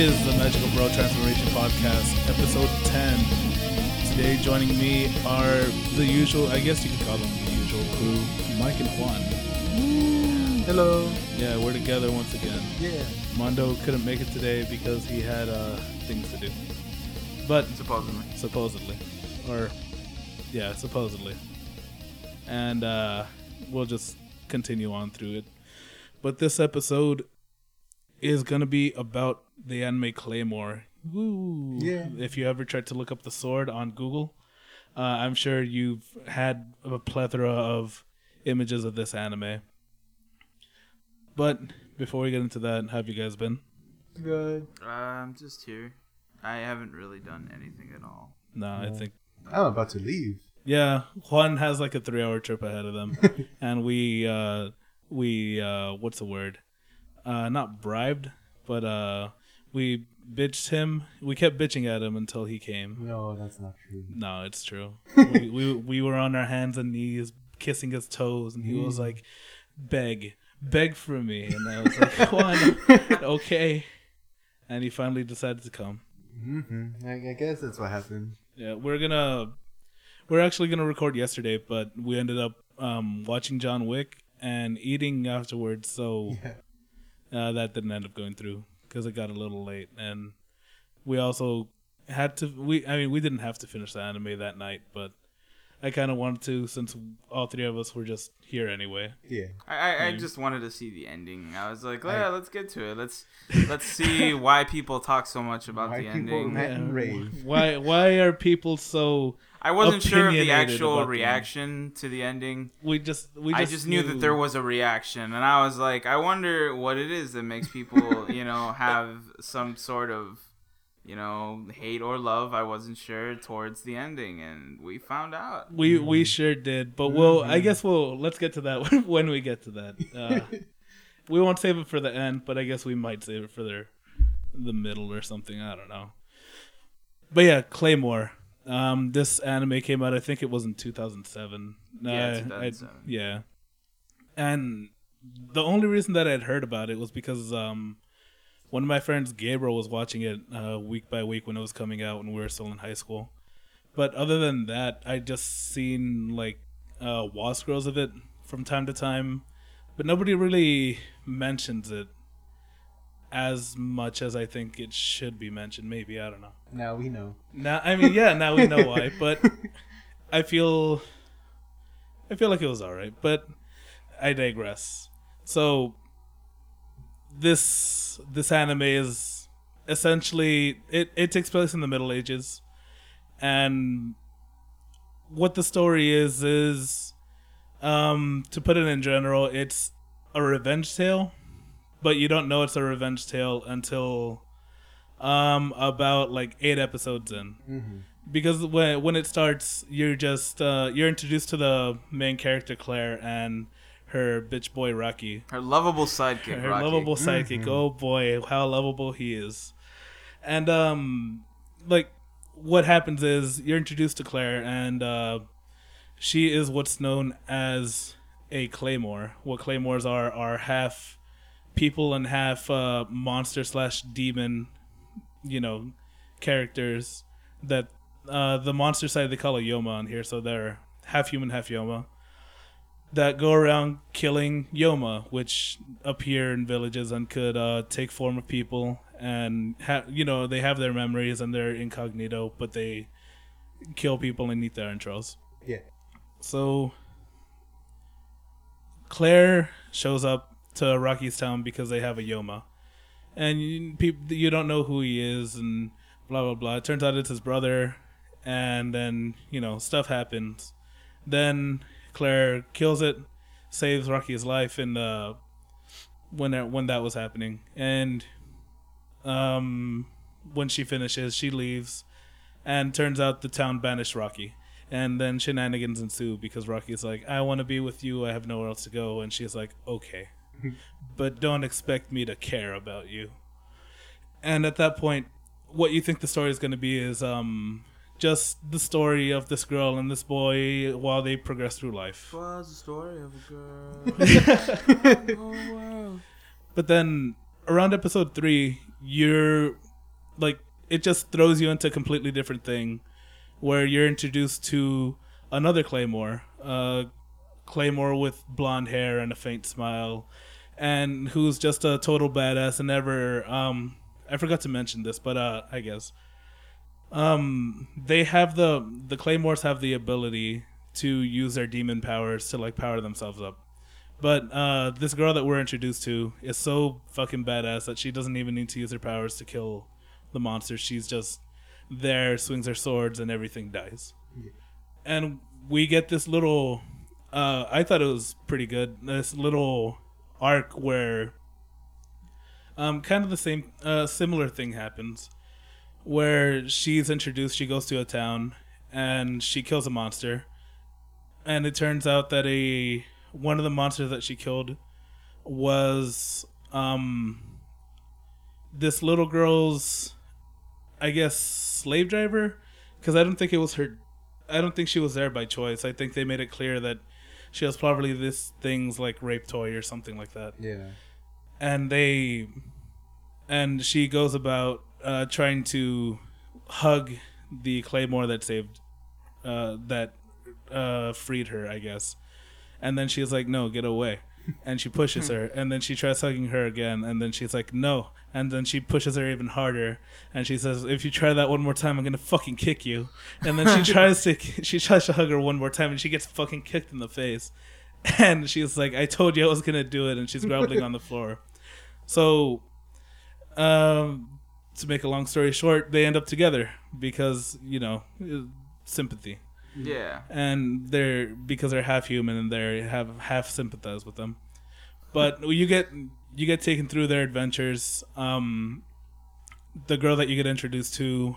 is the Magical Bro Transformation Podcast, episode 10. Today, joining me are the usual, I guess you could call them the usual crew, Mike and Juan. Hello. Yeah, we're together once again. Yeah. Mondo couldn't make it today because he had uh, things to do. But Supposedly. supposedly, or yeah, supposedly, and uh, we'll just continue on through it. But this episode is gonna be about the anime Claymore. Woo! Yeah. If you ever tried to look up the sword on Google, uh, I'm sure you've had a plethora of images of this anime. But before we get into that, how have you guys been? Good. Uh, I'm just here. I haven't really done anything at all. No, I think I'm about to leave. Yeah, Juan has like a three-hour trip ahead of them, and we uh we uh what's the word? Uh, not bribed, but uh we bitched him. We kept bitching at him until he came. No, that's not true. No, it's true. we, we we were on our hands and knees, kissing his toes, and he was like, "Beg, beg for me," and I was like, "Juan, okay." And he finally decided to come. Mm-hmm. I, I guess that's what happened. Yeah, we're gonna we're actually gonna record yesterday, but we ended up um, watching John Wick and eating afterwards, so Yeah. uh, that didn't end up going through because it got a little late, and we also had to. We I mean we didn't have to finish the anime that night, but I kind of wanted to since all three of us were just here anyway. Yeah. I, I, I just wanted to see the ending. I was like, yeah, let's get to it. Let's let's see why people talk so much about Why the people ending. and rave. Why why are people so? I wasn't sure of the actual about the reaction to the ending. We just we just, I just knew that there was a reaction, and I was like, I wonder what it is that makes people, you know, have some sort of, you know, hate or love. I wasn't sure towards the ending, and we found out. We we sure did, but we'll. I guess we'll. Let's get to that when we get to that. Uh, we won't save it for the end, but I guess we might save it for the the middle or something. I don't know. But yeah, Claymore. Um, this anime came out. I think it was in 2007. Yeah, Uh, I- 2007. yeah, and the only reason that I'd heard about it was because um, one of my friends, Gabriel, was watching it uh, week by week when it was coming out when we were still in high school. But other than that, I just seen like uh, wall scrolls of it from time to time, but nobody really mentions it as much as I think it should be mentioned. Maybe I don't know. Now we know. Now, I mean, yeah, now we know why, but I feel, I feel like it was all right, but I digress. So, this this anime is essentially it it takes place in the Middle Ages, and what the story is is, um, to put it in general, it's a revenge tale, but you don't know it's a revenge tale until um about like eight episodes in. Mm-hmm. because when when it starts you're just uh you're introduced to the main character claire and her bitch boy rocky. Her lovable sidekick, her Rocky. lovable sidekick. Oh boy how lovable he is. And um like what happens is you're introduced to claire and uh she is what's known as a claymore. What claymores are are half people and half uh monster slash demon you know characters that uh the monster side they call a yoma on here so they're half human half yoma that go around killing yoma which appear in villages and could uh take form of people and have you know they have their memories and they're incognito but they kill people and eat their entrails Yeah. so Claire shows up to Rocky's town because they have a Yoma, and you, peop- you don't know who he is, and blah blah blah. It turns out it's his brother, and then you know stuff happens. Then Claire kills it, saves Rocky's life, and uh, when that, when that was happening, and um, when she finishes, she leaves, and turns out the town banished Rocky and then shenanigans ensue because Rocky's like, "I want to be with you. I have nowhere else to go," and she's like, "Okay, but don't expect me to care about you." And at that point, what you think the story is going to be is um just the story of this girl and this boy while they progress through life. was the story of a girl. oh, wow. But then around episode three, you're like it just throws you into a completely different thing, where you're introduced to another Claymore, uh, Claymore with blonde hair and a faint smile, and who's just a total badass and never. Um, I forgot to mention this, but uh, I guess um, they have the the Claymores have the ability to use their demon powers to like power themselves up. But uh, this girl that we're introduced to is so fucking badass that she doesn't even need to use her powers to kill the monster. She's just there, swings her swords, and everything dies. And we get this little. Uh, I thought it was pretty good. This little arc where, um, kind of the same, uh, similar thing happens, where she's introduced. She goes to a town and she kills a monster, and it turns out that a one of the monsters that she killed was um this little girl's I guess slave driver because I don't think it was her I don't think she was there by choice. I think they made it clear that she was probably this thing's like rape toy or something like that. Yeah. And they and she goes about uh trying to hug the claymore that saved uh that uh freed her, I guess and then she's like, "No, get away." And she pushes her, and then she tries hugging her again, and then she's like, "No," and then she pushes her even harder, and she says, "If you try that one more time, I'm gonna fucking kick you." And then she tries to she tries to hug her one more time, and she gets fucking kicked in the face, and she's like, "I told you I was gonna do it," and she's groveling on the floor. So, um, to make a long story short, they end up together because you know sympathy Yeah. and they're because they're half human and they have half sympathize with them. But you get you get taken through their adventures. Um, the girl that you get introduced to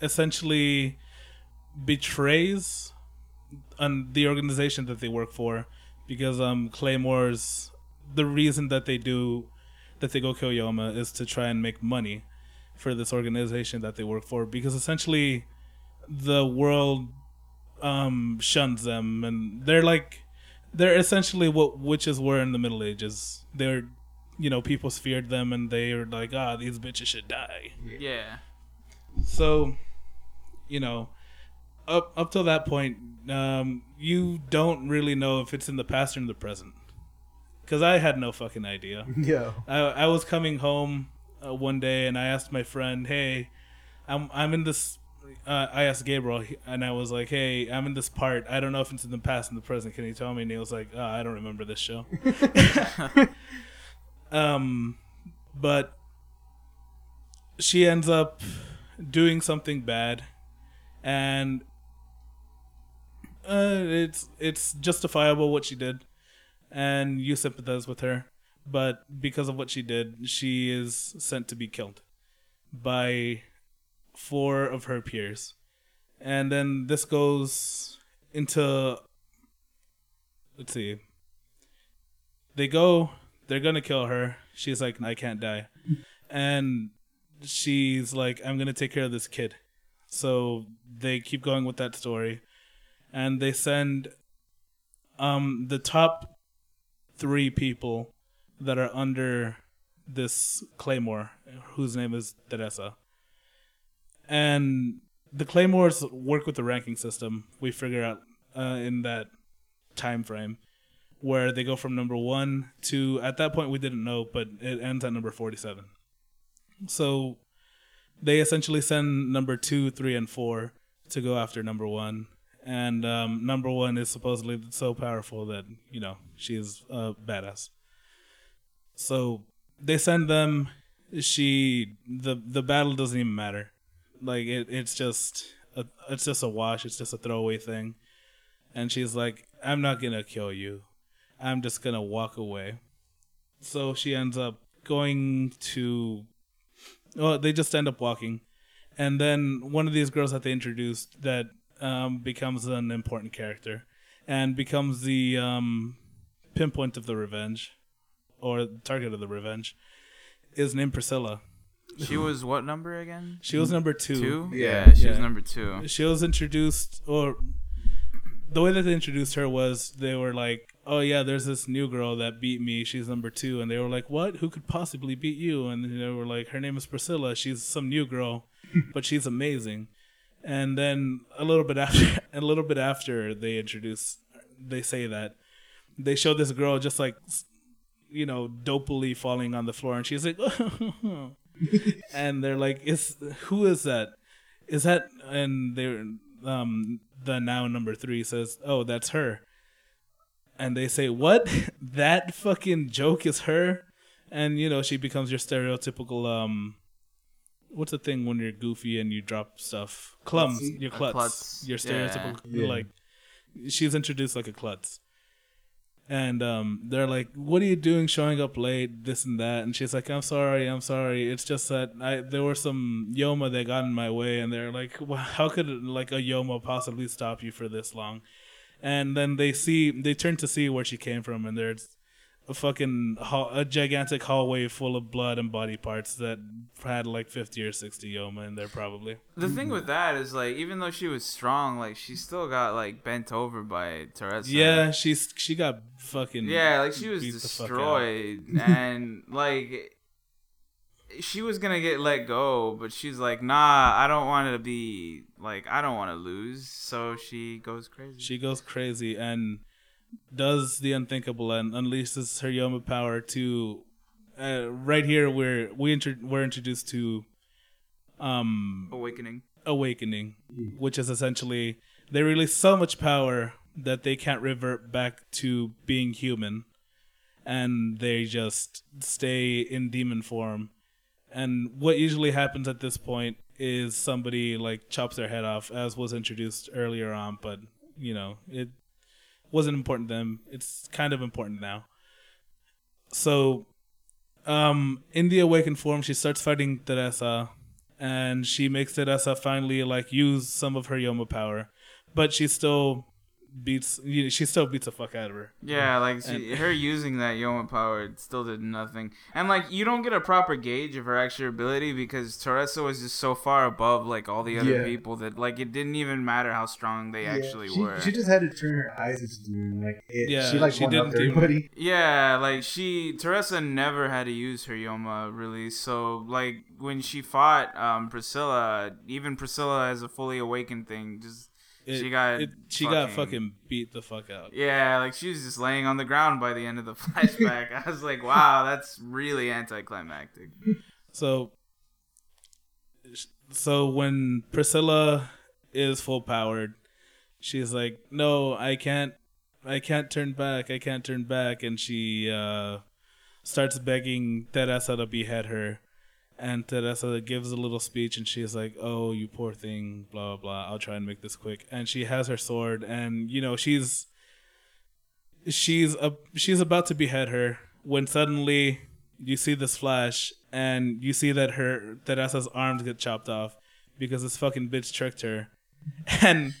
essentially betrays on the organization that they work for because um Claymore's the reason that they do that they go kill Yoma is to try and make money for this organization that they work for because essentially the world um shuns them and they're like they're essentially what witches were in the middle ages they're you know people feared them and they were like ah these bitches should die Yeah. so you know up up till that point um you don't really know if it's in the past or in the present because i had no fucking idea Yeah. I, I was coming home uh, one day and I asked my friend, "Hey, I'm I'm in this." Uh, I asked Gabriel and I was like, "Hey, I'm in this part. I don't know if it's in the past and the present. Can you tell me?" And he was like, oh, "I don't remember this show." um, but she ends up doing something bad, and uh, it's it's justifiable what she did, and you sympathize with her but because of what she did, she is sent to be killed by four of her peers. And then this goes into let's see. They go, they're gonna kill her. She's like, I can't die. And she's like, I'm gonna take care of this kid. So they keep going with that story. And they send um the top three people that are under this claymore whose name is Teresa. And the claymores work with the ranking system. We figure out uh, in that time frame where they go from number 1 to at that point we didn't know but it ends at number 47. So they essentially send number 2, 3 and 4 to go after number 1 and um, number 1 is supposedly so powerful that, you know, she's a badass. So they send them. She the the battle doesn't even matter. Like it, it's just a, it's just a wash. It's just a throwaway thing. And she's like, I'm not gonna kill you. I'm just gonna walk away. So she ends up going to. Well, they just end up walking, and then one of these girls that they introduced that um, becomes an important character, and becomes the um, pinpoint of the revenge or target of the revenge is named Priscilla. She was what number again? She was number two. Two. Yeah. Yeah, she was number two. She was introduced, or the way that they introduced her was they were like, "Oh yeah, there's this new girl that beat me. She's number two. And they were like, "What? Who could possibly beat you?" And they were like, "Her name is Priscilla. She's some new girl, but she's amazing." And then a little bit after, a little bit after they introduce, they say that they show this girl just like, you know, dopily falling on the floor, and she's like, and they're like, "Is who is that? Is that?" And they're um the now number three says, "Oh, that's her." And they say, "What? that fucking joke is her?" And you know, she becomes your stereotypical um what's the thing when you're goofy and you drop stuff? Clums, your klutz, Your stereotypical yeah. like she's introduced like a klutz. And um, they're like, "What are you doing, showing up late? This and that." And she's like, "I'm sorry, I'm sorry. It's just that I there were some yoma that got in my way." And they're like, well, "How could like a yoma possibly stop you for this long?" And then they see, they turn to see where she came from, and there's a fucking hall, a gigantic hallway full of blood and body parts that had like 50 or 60 yoma in there probably. The thing with that is like, even though she was strong, like she still got like bent over by Teresa. Yeah, she's she got fucking Yeah, like she was beat the fuck out. destroyed, and like she was gonna get let go, but she's like, "Nah, I don't want to be like, I don't want to lose." So she goes crazy. She goes crazy and does the unthinkable and unleashes her Yoma power to. Uh, right here, we're we intro- we're introduced to, um, awakening. awakening, which is essentially they release so much power that they can't revert back to being human, and they just stay in demon form. And what usually happens at this point is somebody like chops their head off, as was introduced earlier on, but you know it wasn't important then. It's kind of important now. So, um, in the awakened form, she starts fighting Teresa, and she makes Teresa finally like use some of her Yoma power, but she still beats. You know, she still beats the fuck out of her. Yeah, like she, her using that Yoma power still did nothing. And like you don't get a proper gauge of her actual ability because Teresa was just so far above like all the other Yeah. people that like it didn't even matter how strong they Yeah, actually she, were. She just had to turn her eyes into demon. Like it, Yeah, she like she didn't up even- everybody. Yeah, like she Teresa never had to use her Yoma really. So like when she fought um Priscilla, even Priscilla as a fully awakened thing, just It- she got it, she got fucking- fucking beat the fuck out. yeah, like she was just laying on the ground by the end of the flashback. I was like, wow, that's really anticlimactic. So, so when Priscilla is full powered, she's like, "No, I can't, I can't turn back. I can't turn back." And she uh, starts begging Teresa to behead her. And Teresa gives a little speech, and she's like, "Oh, you poor thing, blah blah blah. I'll try and make this quick." And she has her sword, and you know she's she's a, she's about to behead her when suddenly you see this flash and you see that her Teresa's arms get chopped off because this fucking bitch tricked her, and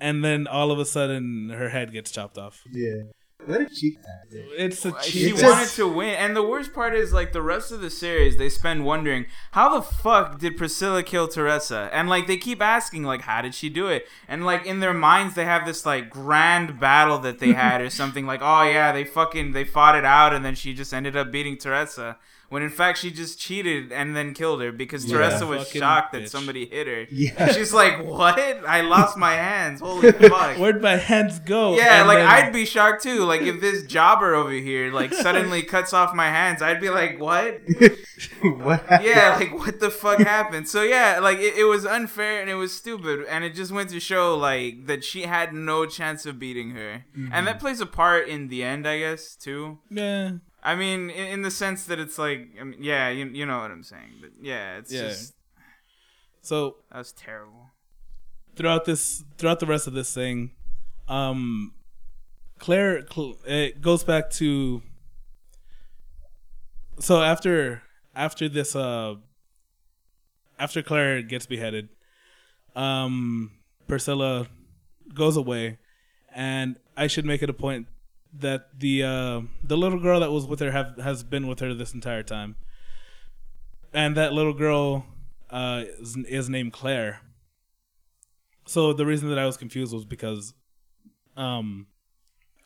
and then all of a sudden her head gets chopped off. Yeah. What a cheap tactic. It's a She cheap. It's wanted to win, and the worst part is like the rest of the series. They spend wondering how the fuck did Priscilla kill Teresa, and like they keep asking like how did she do it, and like in their minds they have this like grand battle that they had or something like oh yeah they fucking they fought it out, and then she just ended up beating Teresa. When in fact she just cheated and then killed her because Yeah. Teresa was Fucking shocked bitch. that somebody hit her. Yeah. She's like, "What? I lost my hands. Holy fuck!" Where'd my hands go? Yeah, And like then- I'd be shocked too. Like if this jobber over here like suddenly cuts off my hands, I'd be like, "What?" what happened? Yeah, like what the fuck happened? So yeah, like it, it was unfair and it was stupid, and it just went to show like that she had no chance of beating her, and mm-hmm. that plays a part in the end, I guess, too. yeah. I mean, in, in the sense that it's like, I mean, yeah, you, you know what I'm saying, but yeah, it's Yeah. just So that was terrible. throughout this throughout the rest of this thing um claire Cl- it goes back to so after after this uh after claire gets beheaded um priscilla goes away and i should make it a point that the uh the little girl that was with her have has been with her this entire time and that little girl uh is, is named claire so the reason that I was confused was because um,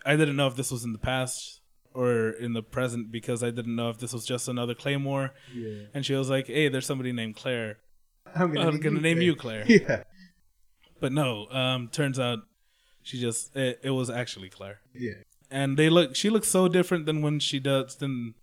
I didn't know if this was in the past or in the present because I didn't know if this was just another Claymore. Yeah. And she was like, "Hey, there's somebody named Claire. I'm I'm gonna name you Claire." Yeah. But no, um, turns out she just it, it was actually Claire. Yeah. And they look, she looks so different than when she does than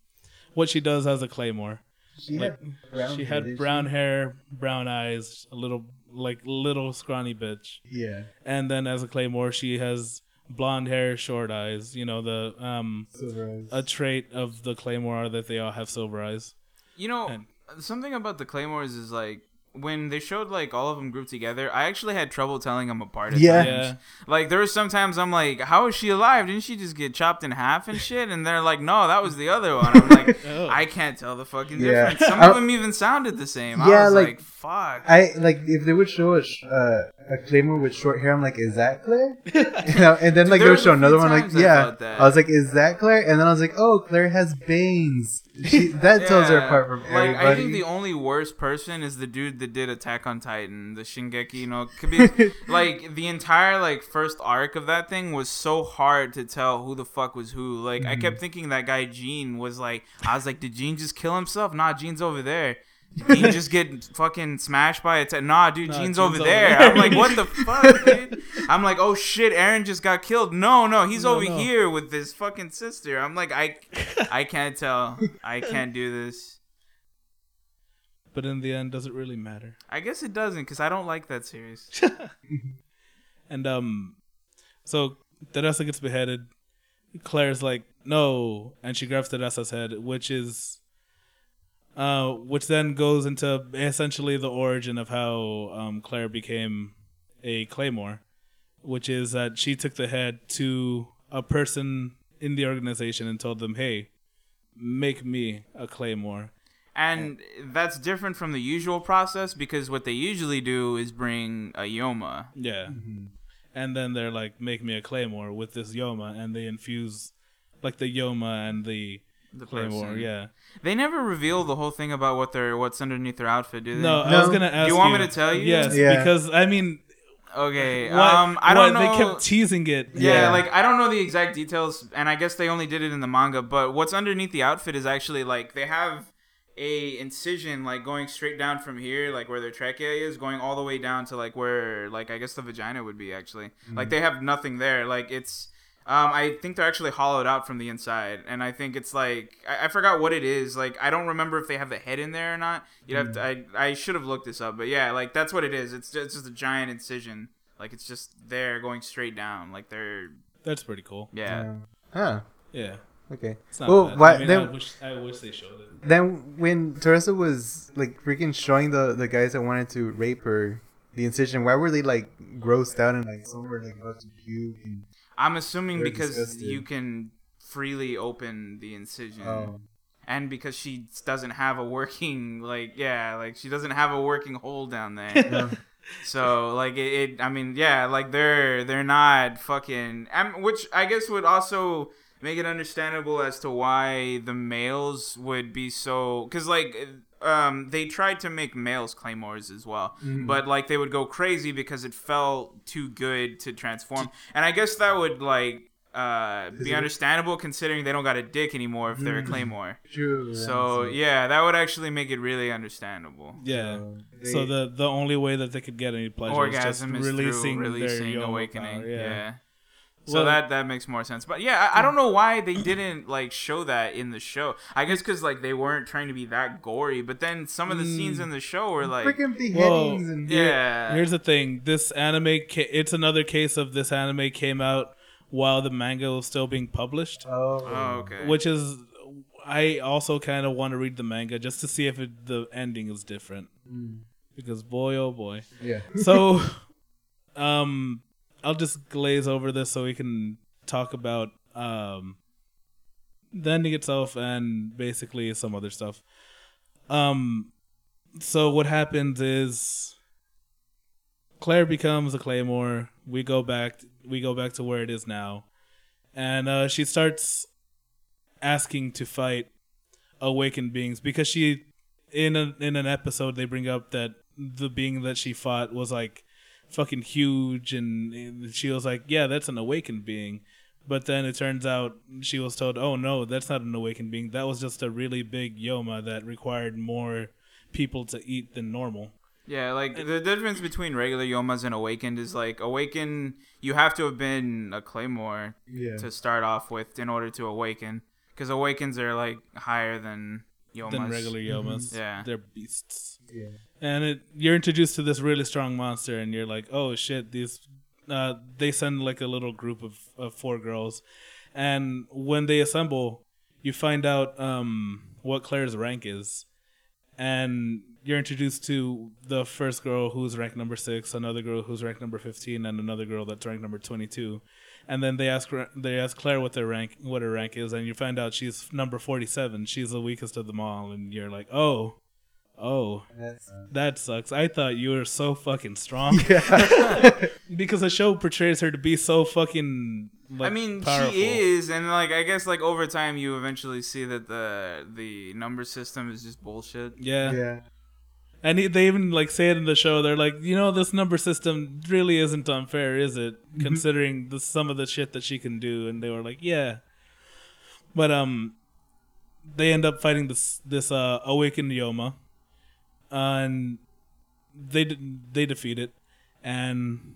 what she does as a Claymore. She Like, had brown she hair, had didn't brown hair, brown eyes, a little like little scrawny bitch. Yeah. And then as a Claymore, she has blonde hair, short eyes. You know the um Silver eyes. a trait of the Claymore that they all have silver eyes. You know, And- something about the claymores is like when they showed like all of them grouped together. I actually had trouble telling them apart. At Yeah. times. Yeah. Like there were sometimes I'm like, how is she alive? Didn't she just get chopped in half and shit? And they're like, no, that was the other one. I'm like, Oh. I can't tell the fucking Yeah. difference. Some I- of them even sounded the same. I Yeah, was like- like, fuck. I like if they would show a, sh- uh, a claymore with short hair. I'm like, is that Claire? You know, and then like There they would show another one. Like, I yeah. I was like, is that Claire? And then I was like, oh, Claire has bangs. She, that tells her apart from like everybody. I think the only worst person is the dude that did Attack on Titan, the Shingeki. You know, could be like the entire like first arc of that thing was so hard to tell who the fuck was who. Like I Mm-hmm. kept thinking that guy Gene was like, I was like, did Gene just kill himself? Nah, Gene's over there. Gene just get fucking smashed by a ta- nah, dude, Nah, Gene's, Gene's over, over there. there. I'm like, what the fuck, dude? I'm like, oh shit, Eren just got killed. No, no, he's No, over no. here with his fucking sister. I'm like, I, I can't tell. I can't do this. But in the end, does it really matter? I guess it doesn't because I don't like that series. And um, so Teresa gets beheaded. Claire's like, no, and she grabs Teresa's head, which is, uh, which then goes into essentially the origin of how um Claire became a Claymore, which is that she took the head to a person in the organization and told them, hey, make me a Claymore. And that's different from the usual process because what they usually do is bring a Yoma. Yeah. Mm-hmm. And then they're like, make me a Claymore with this Yoma, and they infuse like the Yoma and the, The Claymore. person. Yeah. They never reveal the whole thing about what their what's underneath their outfit, do they? No, I was gonna ask. Do you want me to tell you? Yes, Yeah. because I mean, Okay. what, um, I don't what, know. They kept teasing it. yeah, Yeah. like I don't know the exact details, and I guess they only did it in the manga. But what's underneath the outfit is actually like they have a incision like going straight down from here, like where their trachea is, going all the way down to like where like I guess the vagina would be actually. Like they have nothing there. Like it's. Um, I think they're actually hollowed out from the inside, and I think it's like I, I forgot what it is. Like I don't remember if they have the head in there or not. You'd have to. I I should have looked this up, but yeah, like that's what it is. It's just, it's just a giant incision. Like it's just there going straight down. Like they're That's pretty cool. yeah. Uh, huh. Yeah, Okay. it's not Well, bad. why- I, mean, then- I wish I wish they showed it. Then when Teresa was like freaking showing the the guys that wanted to rape her the incision, why were they like grossed out and like some were like about to puke and I'm assuming They're because disgusted. you can freely open the incision, oh and because she doesn't have a working like yeah, like she doesn't have a working hole down there. no. so like it, it, I mean yeah, like they're they're not fucking. Um, which I guess would also make it understandable as to why the males would be so because like um they tried to make males claymores as well Mm-hmm. but like they would go crazy because it felt too good to transform and i guess that would like uh be understandable considering they don't got a dick anymore if they're a Mhm. claymore True. so yeah that would actually make it really understandable Yeah. they- so the the only way that they could get any pleasure is just is releasing, through releasing their awakening power, yeah, So Well- that that makes more sense, but yeah, I, I don't know why they didn't like show that in the show. I guess because like they weren't trying to be that gory, but then some of the scenes Mm. in the show were like, freaking beheadings and yeah, Here's the thing: this anime, ca- it's another case of this anime came out while the manga was still being published, oh, oh okay, which is I also kind of want to read the manga just to see if it, the ending is different. Mm. Because boy, oh boy. yeah. So, um, I'll just glaze over this so we can talk about um the ending itself and basically some other stuff. Um, so what happens is Claire becomes a Claymore. We go back. We go back to where it is now, and uh, she starts asking to fight awakened beings because she in a, in an episode they bring up that the being that she fought was like fucking huge, and, and she was like, "Yeah, that's an awakened being." But then it turns out she was told, "Oh no, that's not an awakened being. That was just a really big Yoma that required more people to eat than normal." Yeah, like the difference between regular Yomas and Awakened is like Awaken, you have to have been a Claymore Yeah. to start off with in order to awaken, because Awakens are like higher than Yomas. Than regular Yomas. Mm-hmm. Yeah. They're beasts. Yeah. And it you're introduced to this really strong monster and you're like oh shit these uh, they send like a little group of, of four girls. And when they assemble you find out um, what claire's rank is. And you're introduced to the first girl who's ranked number six another girl who's ranked number 15 and another girl that's ranked number 22 and then they ask they ask claire what their rank what her rank is and you find out she's number 47 she's the weakest of them all and you're like oh oh that sucks. I thought you were so fucking strong yeah. because the show portrays her to be so fucking. Like, I mean, powerful. she is, and like I guess like over time you eventually see that the the number system is just bullshit. Yeah, yeah. and he, they even like say it in the show. They're like, you know, this number system really isn't unfair, is it? Considering the some of the shit that she can do, and they were like, yeah, but um, they end up fighting this this uh awakened Yoma, and they they defeat it, and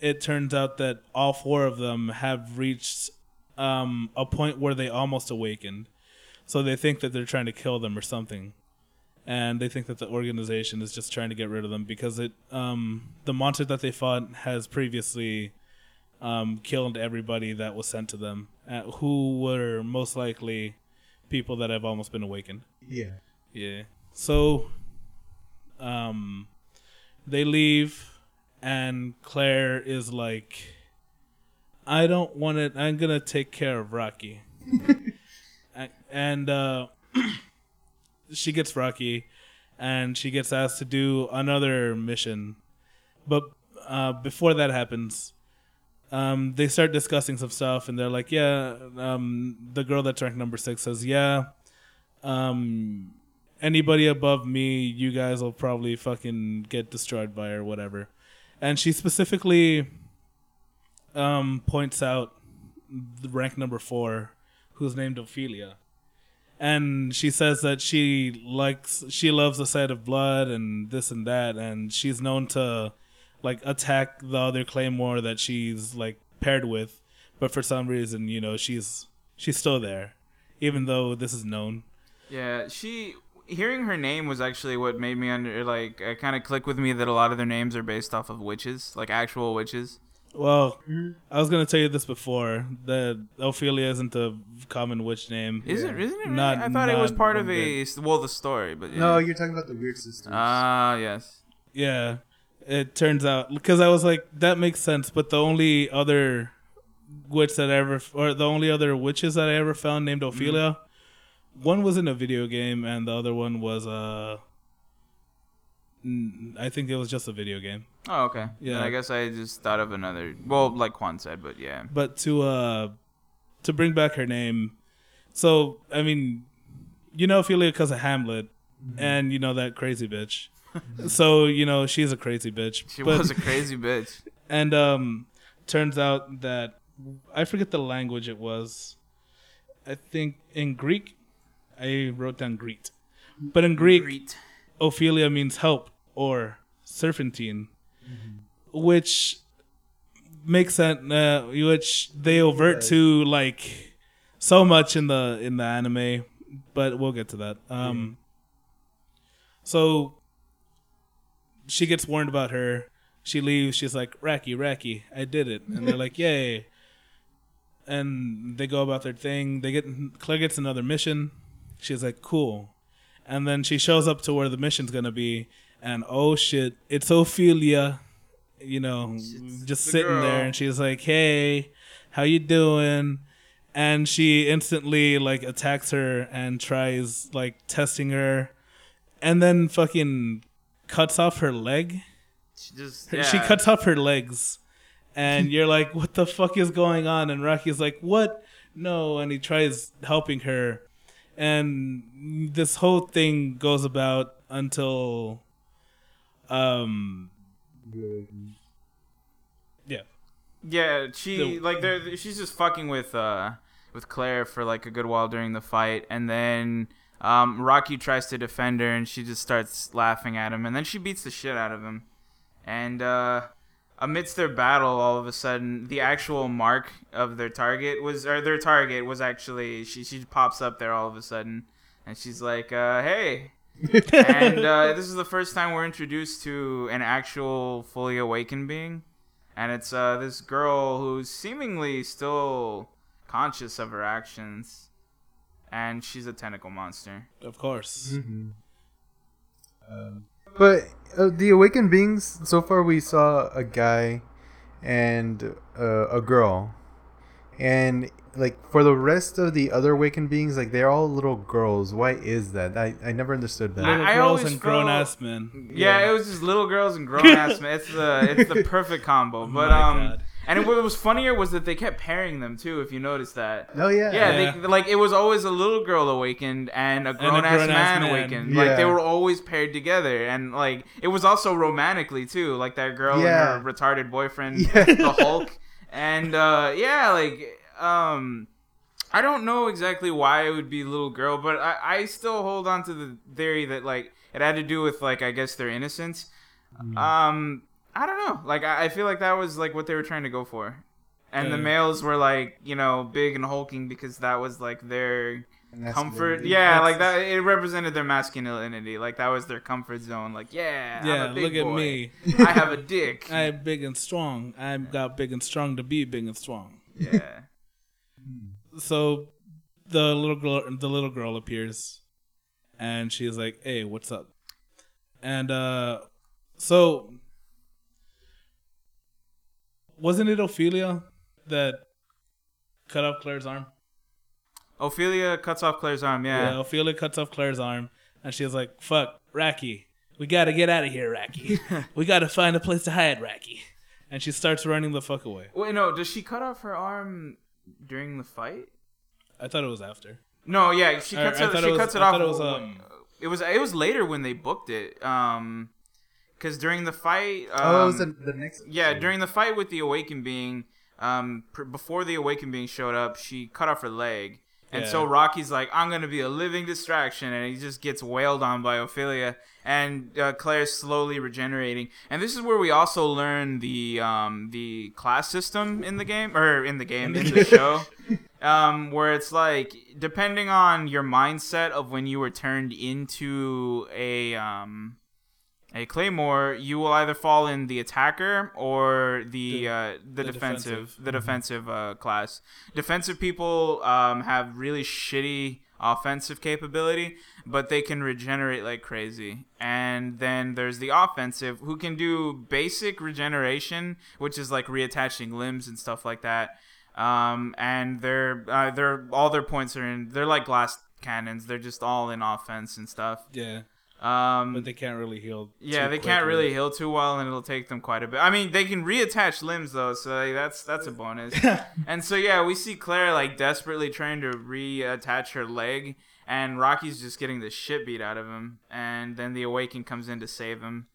it turns out that all four of them have reached um, a point where they almost awakened. So they think that they're trying to kill them or something, and they think that the organization is just trying to get rid of them because it um, the monster that they fought has previously um, killed everybody that was sent to them, uh, who were most likely people that have almost been awakened. Yeah. Yeah. So, um, they leave, and Claire is like, "I don't want it. I'm gonna take care of Rocky." And uh, she gets Rocky, and she gets asked to do another mission, but uh, before that happens. Um, they start discussing some stuff, and they're like, "Yeah." Um, the girl that's ranked number six says, "Yeah." Um, anybody above me, you guys will probably fucking get destroyed by or whatever. And she specifically um, points out the rank number four, who's named Ophelia. And she says that she likes, she loves the sight of blood and this and that, and she's known to like attack the other claymore that she's like paired with, but for some reason, you know, she's she's still there, even though this is known. Yeah, she hearing her name was actually what made me under like it kind of click with me that a lot of their names are based off of witches, like actual witches. Well, I was gonna tell you this before that Ophelia isn't a common witch name. Is it? Isn't it? Really? Not- I thought it was part of one a well, the story, but yeah. No, you're talking about the weird sisters. Ah, yes. Yeah, it turns out because I was like that makes sense, but the only other witch that I ever or the only other witches that I ever found named Ophelia, one was in a video game and the other one was uh, I think it was just a video game. Oh, okay. Yeah. Yeah. I guess I just thought of another. Well, like Juan said, but yeah. but to uh to bring back her name so i mean you know ophelia because of hamlet and you know that crazy bitch so you know she's a crazy bitch She But- was a crazy bitch. and um turns out that i forget the language it was i think in greek i wrote down greek but in greek Greet. Ophelia means help or serpentine, which makes sense. Uh, which they overt to like so much in the in the anime, but we'll get to that. Um, so she gets warned about her. She leaves. She's like, "Racky, Racky, I did it," and they're like, "Yay!" And they go about their thing. They get Claire gets another mission. She's like, "Cool." and then she shows up to where the mission's gonna be, and oh shit, it's Ophelia, you know, It's just the sitting girl. there, and she's like, "Hey, how you doing?" And she instantly like attacks her and tries like testing her, and then fucking cuts off her leg. She just. She cuts off her legs, and you're like, "What the fuck is going on?" And Rocky's like, "What? No!" And he tries helping her, and this whole thing goes about until, um, Yeah, Yeah, she The- like they're, she's just fucking with uh with Claire for like a good while during the fight, and then um Rocky tries to defend her, and she just starts laughing at him, and then she beats the shit out of him, and uh amidst their battle, all of a sudden the actual mark of their target was or their target was actually she she pops up there all of a sudden, and she's like, uh hey. and uh, this is the first time we're introduced to an actual fully awakened being and it's uh, this girl who's seemingly still conscious of her actions, and she's a tentacle monster. Of course. Mm-hmm. But uh, the awakened beings. So far, we saw a guy and uh, a girl, and like for the rest of the other awakened beings, like they're all little girls. Why is that? I, I never understood that. Little I girls always and grown felt- ass men. Yeah, it was just little girls and grown ass men. It's the it's the perfect combo. But My um, God. And what was funnier was that they kept pairing them too. If you noticed that. oh yeah. Yeah, Yeah. They, like it was always a little girl awakened and a grown ass grown-ass man, man. awakened. Like they were always paired together, and like it was also romantically too. Like that girl Yeah. and her retarded boyfriend, Yeah. the Hulk, and uh, yeah, like um, I don't know exactly why it would be little girl, but I, I still hold on to the theory that like it had to do with like I guess their innocence. Mm. Um, I don't know. Like I, I feel like that was like what they were trying to go for. And the males were like, you know, big and hulking because that was like their comfort. Yeah, That's- like that. It represented their masculinity. Like that was their comfort zone. Like, yeah, I'm Yeah, a big look at me. I have a dick. I'm big and strong. I'm got big and strong to be big and strong. yeah. So the little girl the little girl appears and she's like, "Hey, what's up?" And uh so wasn't it Ophelia that cut off Claire's arm? Ophelia cuts off Claire's arm. Yeah. Ophelia cuts off Claire's arm and she's like, "Fuck, Racky. We got to get out of here, Racky. we got to find a place to hide, Racky." And she starts running the fuck away. Wait, no. Does she cut off her arm during the fight? I thought it was after. No, yeah, she cuts I it. thought She it was- cuts it I off. thought it was, um, it was it was later when they booked it. Um, because during the fight. Um, Oh, was the, the next. Yeah, during the fight with the awakened being, um, pr- before the awakened being showed up, she cut off her leg, and Yeah. so Rocky's like, "I'm gonna be a living distraction," and he just gets wailed on by Ophelia, and uh, Claire's slowly regenerating. And this is where we also learn the um the class system in the game, or in the game in the show. Um, where it's like depending on your mindset of when you were turned into a um a claymore, you will either fall in the attacker or the The- uh, the, the defensive, defensive. the defensive uh, class. Defensive people um, have really shitty offensive capability, but they can regenerate like crazy. And then there's the offensive who can do basic regeneration, which is like reattaching limbs and stuff like that. Um, and they're uh, they're all their points are in. They're like glass cannons. They're just all in offense and stuff. Yeah, Um, but they can't really heal. yeah, they can't really heal too well, and it'll take them quite a bit. I mean, they can reattach limbs though, so like, that's that's a bonus. and so yeah, we see Claire like desperately trying to reattach her leg, and Rocky's just getting the shit beat out of him, and then the Awaken comes in to save him,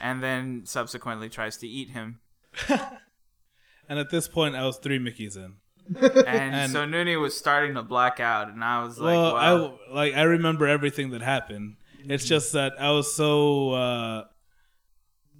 and then subsequently tries to eat him. And at this point, I was three Mickeys in. And, And- so Noonie was starting to black out, and I was like, well, wow. I like I remember everything that happened. It's just that I was so uh,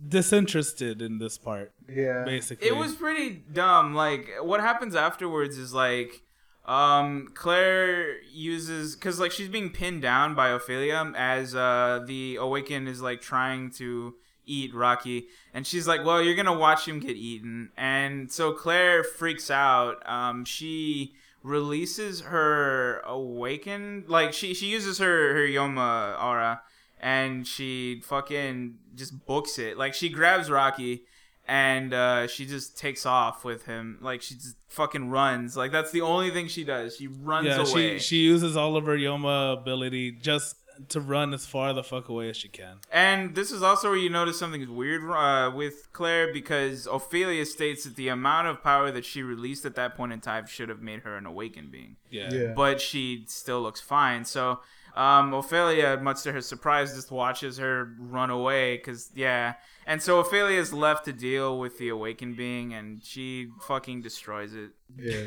disinterested in this part. Yeah. Basically, It was pretty dumb. Like what happens afterwards is like um Claire uses cuz like she's being pinned down by Ophelia as uh the awaken is like trying to eat Rocky and she's like, "Well, you're going to watch him get eaten." And so Claire freaks out. Um she releases her awakened like she she uses her her Yoma aura and she fucking just books it. Like she grabs Rocky and uh, she just takes off with him. Like she just fucking runs. Like that's the only thing she does. She runs yeah. away. She she uses all of her Yoma ability just to run as far the fuck away as she can. and this is also where you notice something is weird uh, with Claire because Ophelia states that the amount of power that she released at that point in time should have made her an awakened being. Yeah. Yeah. but she still looks fine. So Um, Ophelia, much to her surprise, just watches her run away. Cause yeah, and so Ophelia is left to deal with the awakened being, and she fucking destroys it. Yeah.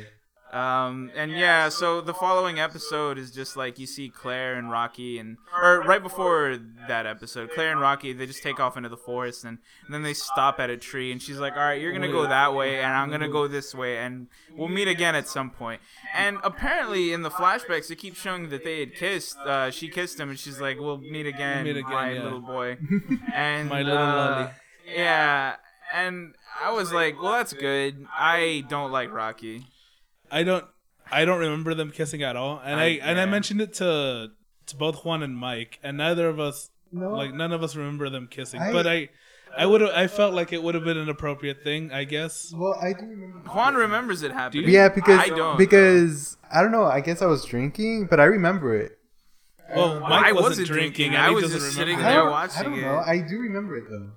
Um, and yeah, so the following episode is just like you see Claire and Rocky, and or right before that episode, Claire and Rocky they just take off into the forest, and, and then they stop at a tree, and she's like, "All right, you're gonna go that way, and I'm gonna go this way, and we'll meet again at some point." And apparently, in the flashbacks, it keeps showing that they had kissed. Uh, she kissed him, and she's like, "We'll meet again, meet again, my yeah. little boy." And My little uh, lolly. Yeah, and I was like, "Well, that's good." I don't like Rocky. I don't I don't remember them kissing at all. And I, I- and I mentioned it to to both Juan and Mike, and neither of us No. like none of us remember them kissing. I- but I I would I felt like it would have been an appropriate thing, I guess. Well, I do remember. Juan remembers it happening. Yeah, because I don't. because I don't know. I guess I was drinking, but I remember it. Well, Mike I wasn't, wasn't drinking. drinking, and I was doesn't just remember sitting. I there don't, watching I don't it. know. I do remember it though.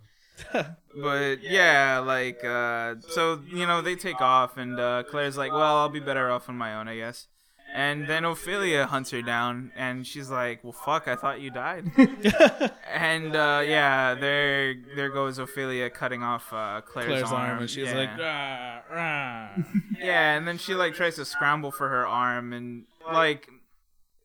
But yeah, like uh, so you know they take off, and uh, Claire's like, "Well, I'll be better off on my own, I guess." And then Ophelia hunts her down, and she's like, "Well, fuck, I thought you died." and uh, yeah, there there goes Ophelia cutting off uh, Claire's, Claire's arm, arm, and she's yeah. like, rah, rah. yeah, and then she like tries to scramble for her arm, and like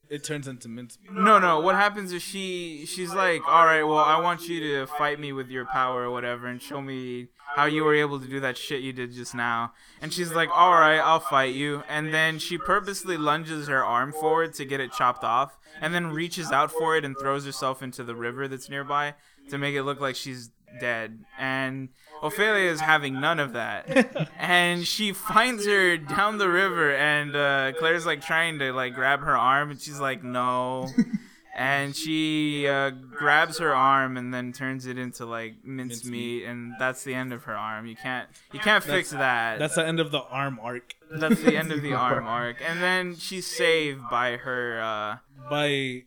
it turns into mincemeat. No, no. What happens is she she's like, all right, well, I want you to fight me with your power or whatever, and show me how you were able to do that shit you did just now. And she's like, all right, I'll fight you. And then she purposely lunges her arm forward to get it chopped off, and then reaches out for it and throws herself into the river that's nearby to make it look like she's dead. And Ophelia is having none of that. and she finds her down the river and uh, Claire's like trying to like grab her arm and she's like no. and she uh, grabs her arm and then turns it into like mincemeat and that's the end of her arm. You can't you can't fix that. That's the end of the arm arc That's the end of the arm arc. And then she's saved by her uh, by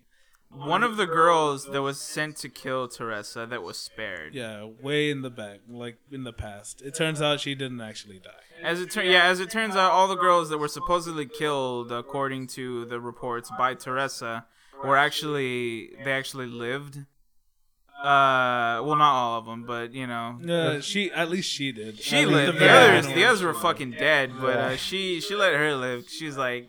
one of the girls that was sent to kill Teresa that was spared. yeah, way in the back, like in the past. It turns out she didn't actually die. As it tur- yeah, as it turns out, all the girls that were supposedly killed, according to the reports by Teresa, were actually they actually lived. Uh, well, not all of them, but you know, Uh, she at least she did. she At lived. The others, the others were fucking dead, but uh, she she let her live. She's like,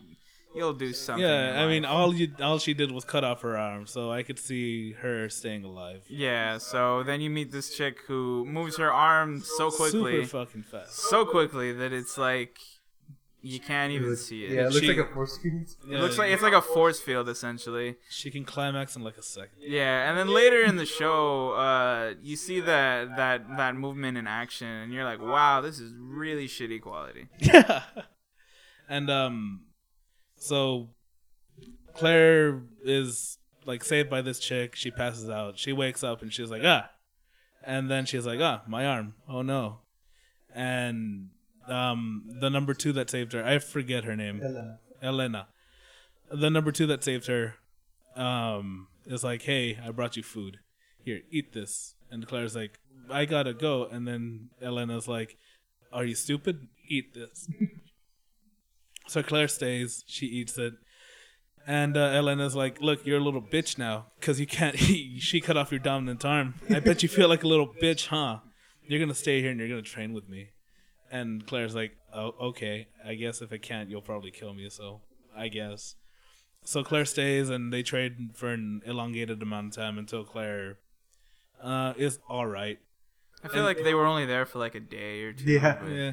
you'll do something. Yeah, I mean, all you all she did was cut off her arm, so I could see her staying alive. yeah. So then you meet this chick who moves her arm so quickly, super fucking fast. so quickly that it's like you can't even see it. Yeah, it looks She- like a force field. It looks like it's like a force field essentially. she can climax in like a second. Yeah, and then later in the show, uh, you see that that that movement in action, and you're like, wow, this is really shitty quality. Yeah. and um, so Claire is like saved by this chick. She passes out. She wakes up and she's like, ah, and then she's like, ah, my arm. Oh no. And um, the number two that saved her, I forget her name. Elena. Elena. The number two that saved her um, is like, hey, I brought you food. Here, eat this. And Claire's like, I gotta go. And then Elena's like, are you stupid? Eat this. So Claire stays. She eats it. And uh, Elena's like, look, you're a little bitch now because you can't. She cut off your dominant arm. I bet you feel like a little bitch, huh? You're going to stay here and you're going to train with me. And Claire's like, oh, okay. I guess if I can't, you'll probably kill me. So I guess. So Claire stays, and they trade for an elongated amount of time until Claire uh, is all right. I feel like they were only there for like a day or two. Yeah. but- Yeah,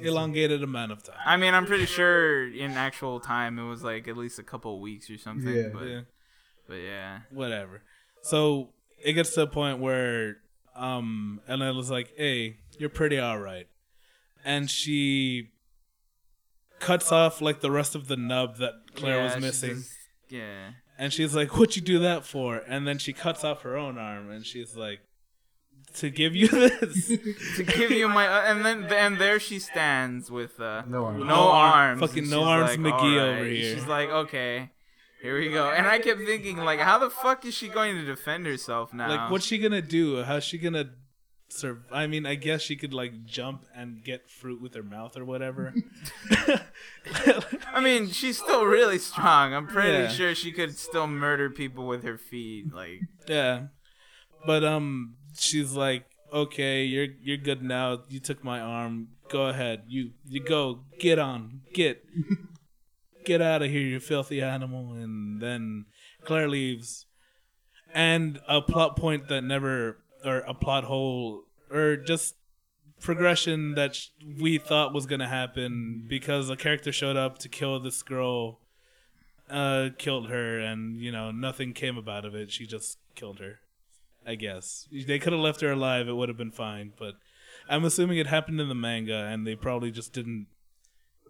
elongated amount of time. I mean, I'm pretty sure in actual time it was like at least a couple weeks or something. Yeah. But, Yeah, but yeah. whatever. So it gets to a point where um, Elena's like, "Hey, you're pretty all right," and she cuts off like the rest of the nub that Claire Yeah, was missing. just- yeah. And she's like, "What'd you do that for?" And then she cuts off her own arm, and she's like, "To give you this." To give you my, uh, and then and there she stands with uh, No arms. no, No arms, fucking no arms like, McGee "Alright." over here. She's like, okay, here we go. And I kept thinking, like, how the fuck is she going to defend herself now? like, what's she gonna do? How's she gonna serve I mean, I guess she could like jump and get fruit with her mouth or whatever. I mean, she's still really strong. I'm pretty Yeah. sure she could still murder people with her feet. Like, yeah, but um, she's like, okay, you're you're good now. You took my arm. Go ahead. You you go. Get on. Get get out of here, you filthy animal. And then Claire leaves, and a plot point that never or a plot hole or just progression that sh- we thought was gonna happen because a character showed up to kill this girl uh killed her and you know nothing came about of it she just killed her i guess they could have left her alive it would have been fine but i'm assuming it happened in the manga and they probably just didn't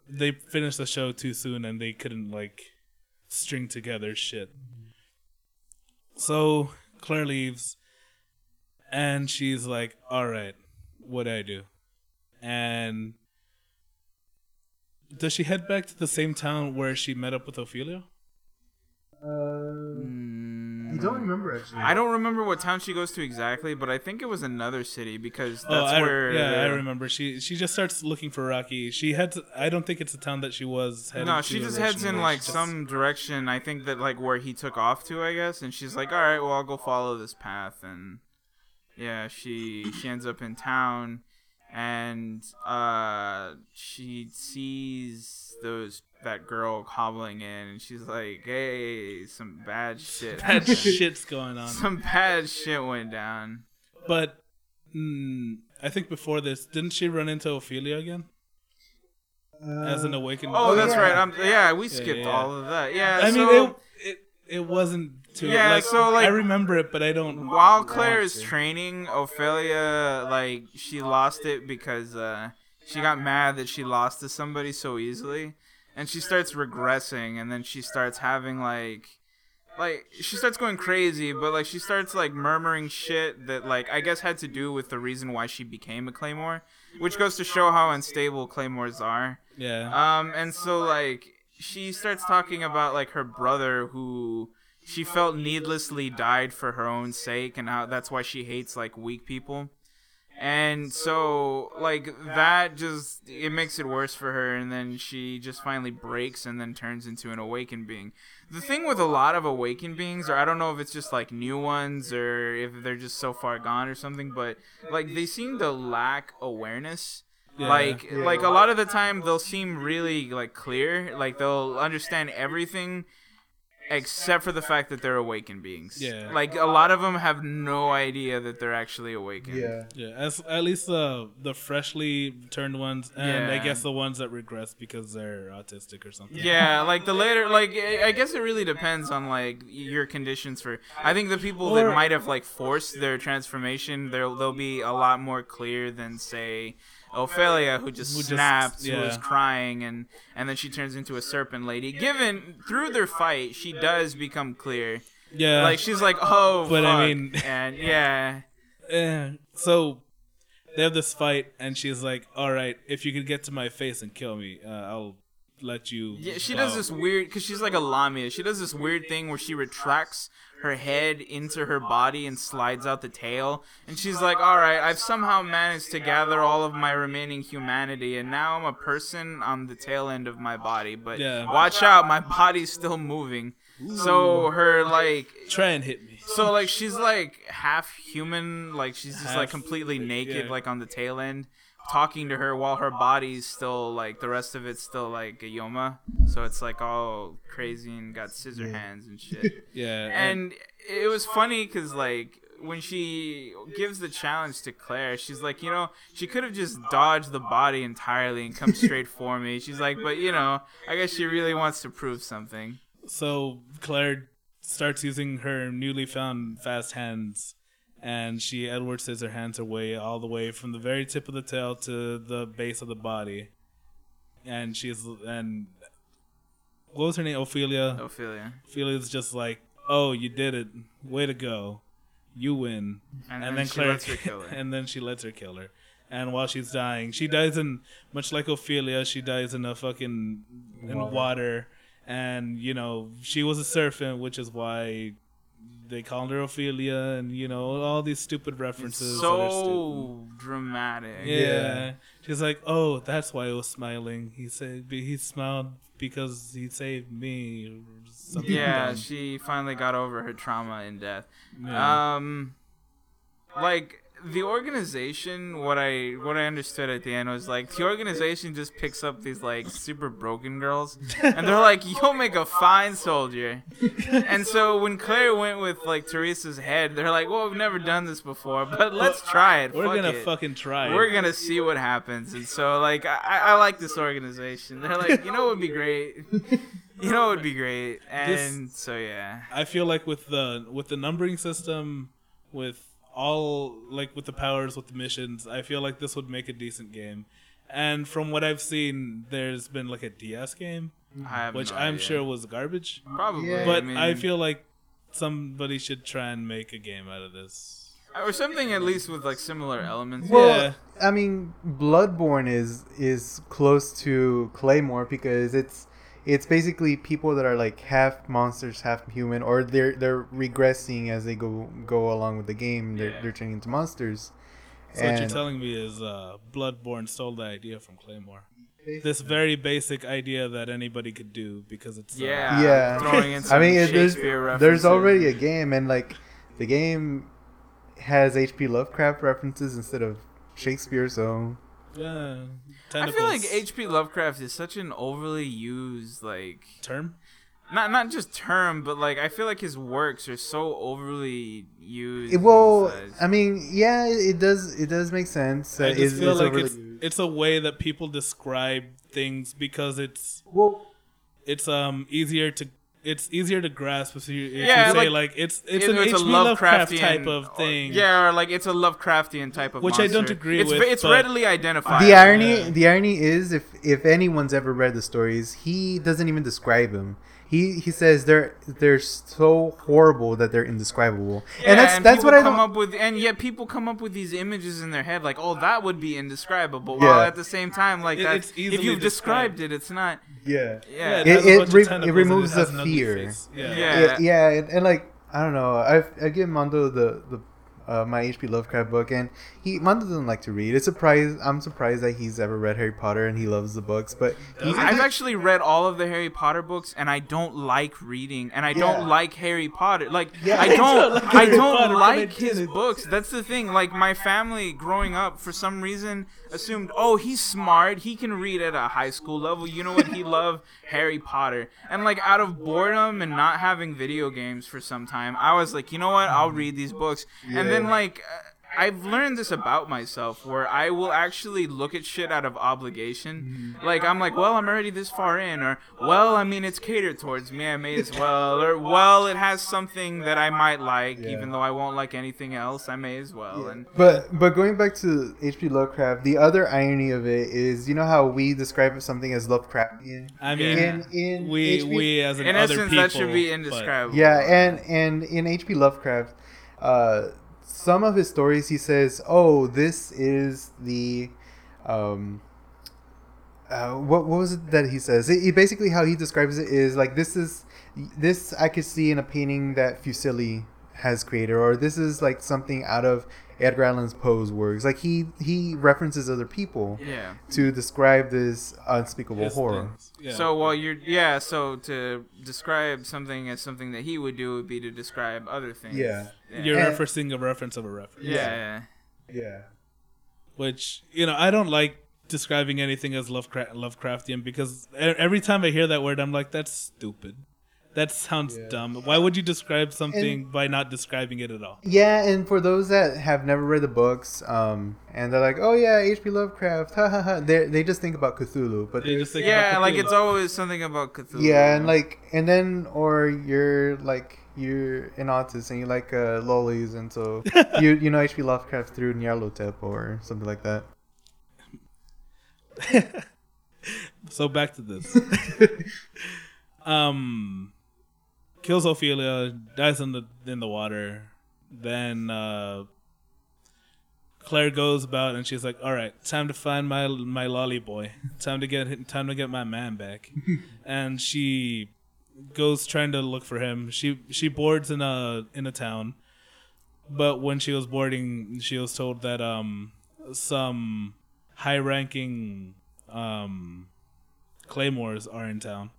they finished the show too soon and they couldn't like string together shit so claire leaves and she's like all right what do I do. And does she head back to the same town where she met up with Ophelia? Uh, I don't remember actually. I don't remember what town she goes to exactly, but I think it was another city because oh, that's oh, I, where. yeah, I remember. She she just starts looking for Rocky. She heads. I don't think it's a town that she was headed No, to she just heads in like just- some direction. I think that like where he took off to, I guess. And she's like, "All right, well, I'll go follow this path." And yeah, she she ends up in town, and uh, she sees those that girl hobbling in, and she's like, "Hey, some bad shit. bad shit's going on. some bad shit went down." But mm, I think before this, didn't she run into Ophelia again as an awakened? Oh, that's yeah. right. I'm, yeah, we skipped yeah. all of that. Yeah, I mean, it, it it wasn't too. Yeah, like, so, like, I remember it, but I don't. while Claire is to. training, Ophelia like she lost it because uh, she got mad that she lost to somebody so easily, and she starts regressing, and then she starts having like. Like she starts going crazy, but like she starts like murmuring shit that like I guess had to do with the reason why she became a claymore, which goes to show how unstable claymores are. yeah. Um, and so like she starts talking about like her brother who she felt needlessly died for her own sake, and how that's why she hates like weak people. And so like that just it makes it worse for her, and then she just finally breaks and then turns into an awakened being. The thing with a lot of awakened beings, or I don't know if it's just like new ones or if they're just so far gone or something, but like they seem to lack awareness Yeah. like Yeah. like a lot of the time they'll seem really like clear like they'll understand everything except for the fact that they're awakened beings Yeah. like a lot of them have no idea that they're actually awakened Yeah. Yeah, as at least the the freshly turned ones, and I guess the ones that regress because they're autistic or something. yeah like the later like i I guess it really depends on like your conditions for i think the people that might have like forced their transformation they'll they'll be a lot more clear than say Ophelia, who just Who just- snapped, who yeah. was crying, and and then she turns into a serpent lady. Given through their fight, she does become clear. yeah. like she's like, oh, But I mean- and yeah, Eh, so they have this fight, and she's like, "All right, if you could get to my face and kill me, uh, I'll let you." yeah, she does go." this weird because she's like a lamia. She does this weird thing where she retracts her head into her body and slides out the tail, and she's like, all right, I've somehow managed to gather all of my remaining humanity, and now I'm a person on the tail end of my body. But Yeah. watch out, my body's still moving. So her like Try and hit me. So like she's like half human, like she's just like completely naked, yeah. like on the tail end, talking to her while her body's still like the rest of it's still like a Yoma. So it's like all crazy and got scissor hands and shit. Yeah, and it was funny because like when she gives the challenge to Claire, she's like, you know, she could have just dodged the body entirely and come straight for me. She's like, but you know, I guess she really wants to prove something. so Claire starts using her newly found fast hands, and she Edward Scissorhands her way all the way from the very tip of the tail to the base of the body, and she's and what was her name? Ophelia. Ophelia. Ophelia's just like, "Oh, you did it! Way to go! You win!" And, and then, then she Claire lets her kill her. and then she lets her kill her. And while she's dying, she dies in much like Ophelia. She dies in a fucking in Water. water, and you know she was a serpent, which is why they called her Ophelia, and you know all these stupid references. that are stupid. so dramatic. Yeah. Yeah. She's like, oh, that's why I was smiling. He said he smiled because he saved me. Something Yeah, dumb. she finally got over her trauma in death. Yeah. Um, like the organization, what I what I understood at the end was like the organization just picks up these like super broken girls, and they're like, "You'll make a fine soldier." And so when Claire went with like Teresa's head, they're like, "Well, we've never done this before, but let's try it. We're Fuck gonna it. fucking try. We're gonna see what happens." And so like I, I like this organization. They're like, you know, what would be great. You know, it would be great. And so yeah. I feel like with the with the numbering system, with all like with the powers, with the missions, I feel like this would make a decent game. And from what I've seen, there's been like a DS game, I have which no I'm idea. sure was garbage. probably. Yeah. But mean, I feel like somebody should try and make a game out of this. or something at least with like similar elements. Well, Yeah. I mean, Bloodborne is is close to Claymore because it's it's basically people that are like half monsters, half human, or they're they're regressing as they go go along with the game. They're Yeah. they're turning into monsters. So what you're telling me is uh, Bloodborne stole the idea from Claymore. This very basic idea that anybody could do because it's uh, Yeah. yeah, Throwing in I mean, there's Shakespeare there's already a game, and like the game has H.P. Lovecraft references instead of Shakespeare, so yeah, I feel like. H.P. Lovecraft is such an overly used like term. not not just term, but like I feel like his works are so overly used. It, well. I mean, yeah, it does. It does make sense. I that just it's- feel it's like it's used. it's a way that people describe things because it's well, it's um easier to it's easier to grasp if you, if Yeah, you say like, like, it's it's Either an H.P. Lovecraft Lovecraftian type of or- thing. yeah, or like it's a Lovecraftian type of Which I don't monster. agree it's, with, It's readily identifiable. the irony, yeah. the irony is, if if anyone's ever read the stories, he doesn't even describe them. He he says they're they're so horrible that they're indescribable, Yeah, and that's that's what I come don't. up with, and yet people come up with these images in their head, like, "Oh, that would be indescribable." Yeah. While at the same time, like It- that, it's if you've described described. it, it's not. Yeah, Yeah, It- has it re- it removes has the fear. Yeah. Yeah. yeah, yeah, and, and like I don't know. I I give Mondo the the uh, my H.P. Lovecraft book, and he Mondo doesn't like to read. It's surprised. I'm surprised that he's ever read Harry Potter and he loves the books, but he, I've actually read all of the Harry Potter books, and I don't like reading, and I Yeah. don't like Harry Potter. Like Yeah. I don't, like I don't Potter, like his it. books. That's the thing. Like my family growing up, for some reason, assumed, oh, he's smart. He can read at a high school level. You know what? He loved Harry Potter, and like out of boredom and not having video games for some time, I was like, you know what? I'll read these books, and then like. Uh, I've learned this about myself where I will actually look at shit out of obligation. Like I'm like, well, I'm already this far in, or well, I mean, it's catered towards me. I may as well, or well, it has something that I might like, Yeah. even though I won't like anything else. I may as well. And But but going back to H.P. Lovecraft, the other irony of it is, you know how we describe something as Lovecraftian. I mean, In in we H.P. we as in, in other essence, people, that should be but- indescribable. yeah, and and in H.P. Lovecraft, uh, some of his stories he says, "Oh, this is the." Um, uh, what, what was it that he says? It, it basically how he describes it is like this is this I could see in a painting that Fuseli has created, or this is like something out of Edgar Allan Poe's works. Like he he references other people Yeah. to describe this unspeakable his horror. Yeah. So while you're yeah, so to describe something as something that he would do would be to describe other things. Yeah. Yeah. you're And- referencing a reference of a reference. yeah. yeah. Yeah. which you know I don't like describing anything as Lovecraft Lovecraftian because e- every time I hear that word, I'm like, that's stupid. That sounds Yeah. dumb. Why would you describe something by not describing it at all? Yeah, and for those that have never read the books, um, and they're like, "Oh yeah, H.P. Lovecraft," ha ha ha, they they just think about Cthulhu, but They just think Yeah, about like it's always something about Cthulhu. yeah, and like, and then or you're like you're an autist and you like uh, lollies, and so you you know H.P. Lovecraft through Nyarlathotep or something like that. So back to this. um, kills Ophelia, dies in the in the water. Then uh, Claire goes about and she's like, "All right, time to find my my lolly boy. Time to get time to get my man back." and she goes trying to look for him. She she boards in a in a town, but when she was boarding, she was told that um some high ranking um claymores are in town,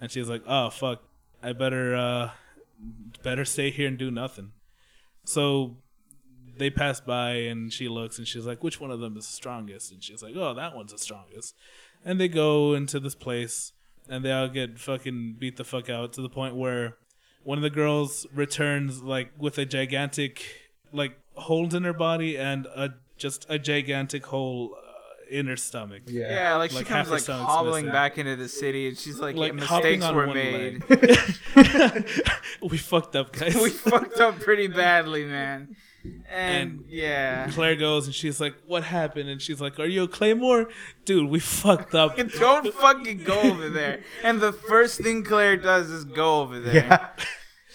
and she's like, oh fuck, I better uh better stay here and do nothing. So they pass by and she looks and she's like, which one of them is the strongest? And she's like, oh, that one's the strongest. And they go into this place and they all get fucking beat the fuck out to the point where one of the girls returns like with a gigantic like hole in her body and a just a gigantic hole in her stomach. Yeah. Yeah, like, Like she comes like hobbling missing. back into the city, and she's like, Like, mistakes on were one made. we fucked up, guys. we fucked up pretty badly, man. And, And- yeah, Claire goes and she's like, "What happened?" And she's like, "Are you a claymore, dude? We fucked up." don't fucking go over there. And the first thing Claire does is go over there. Yeah.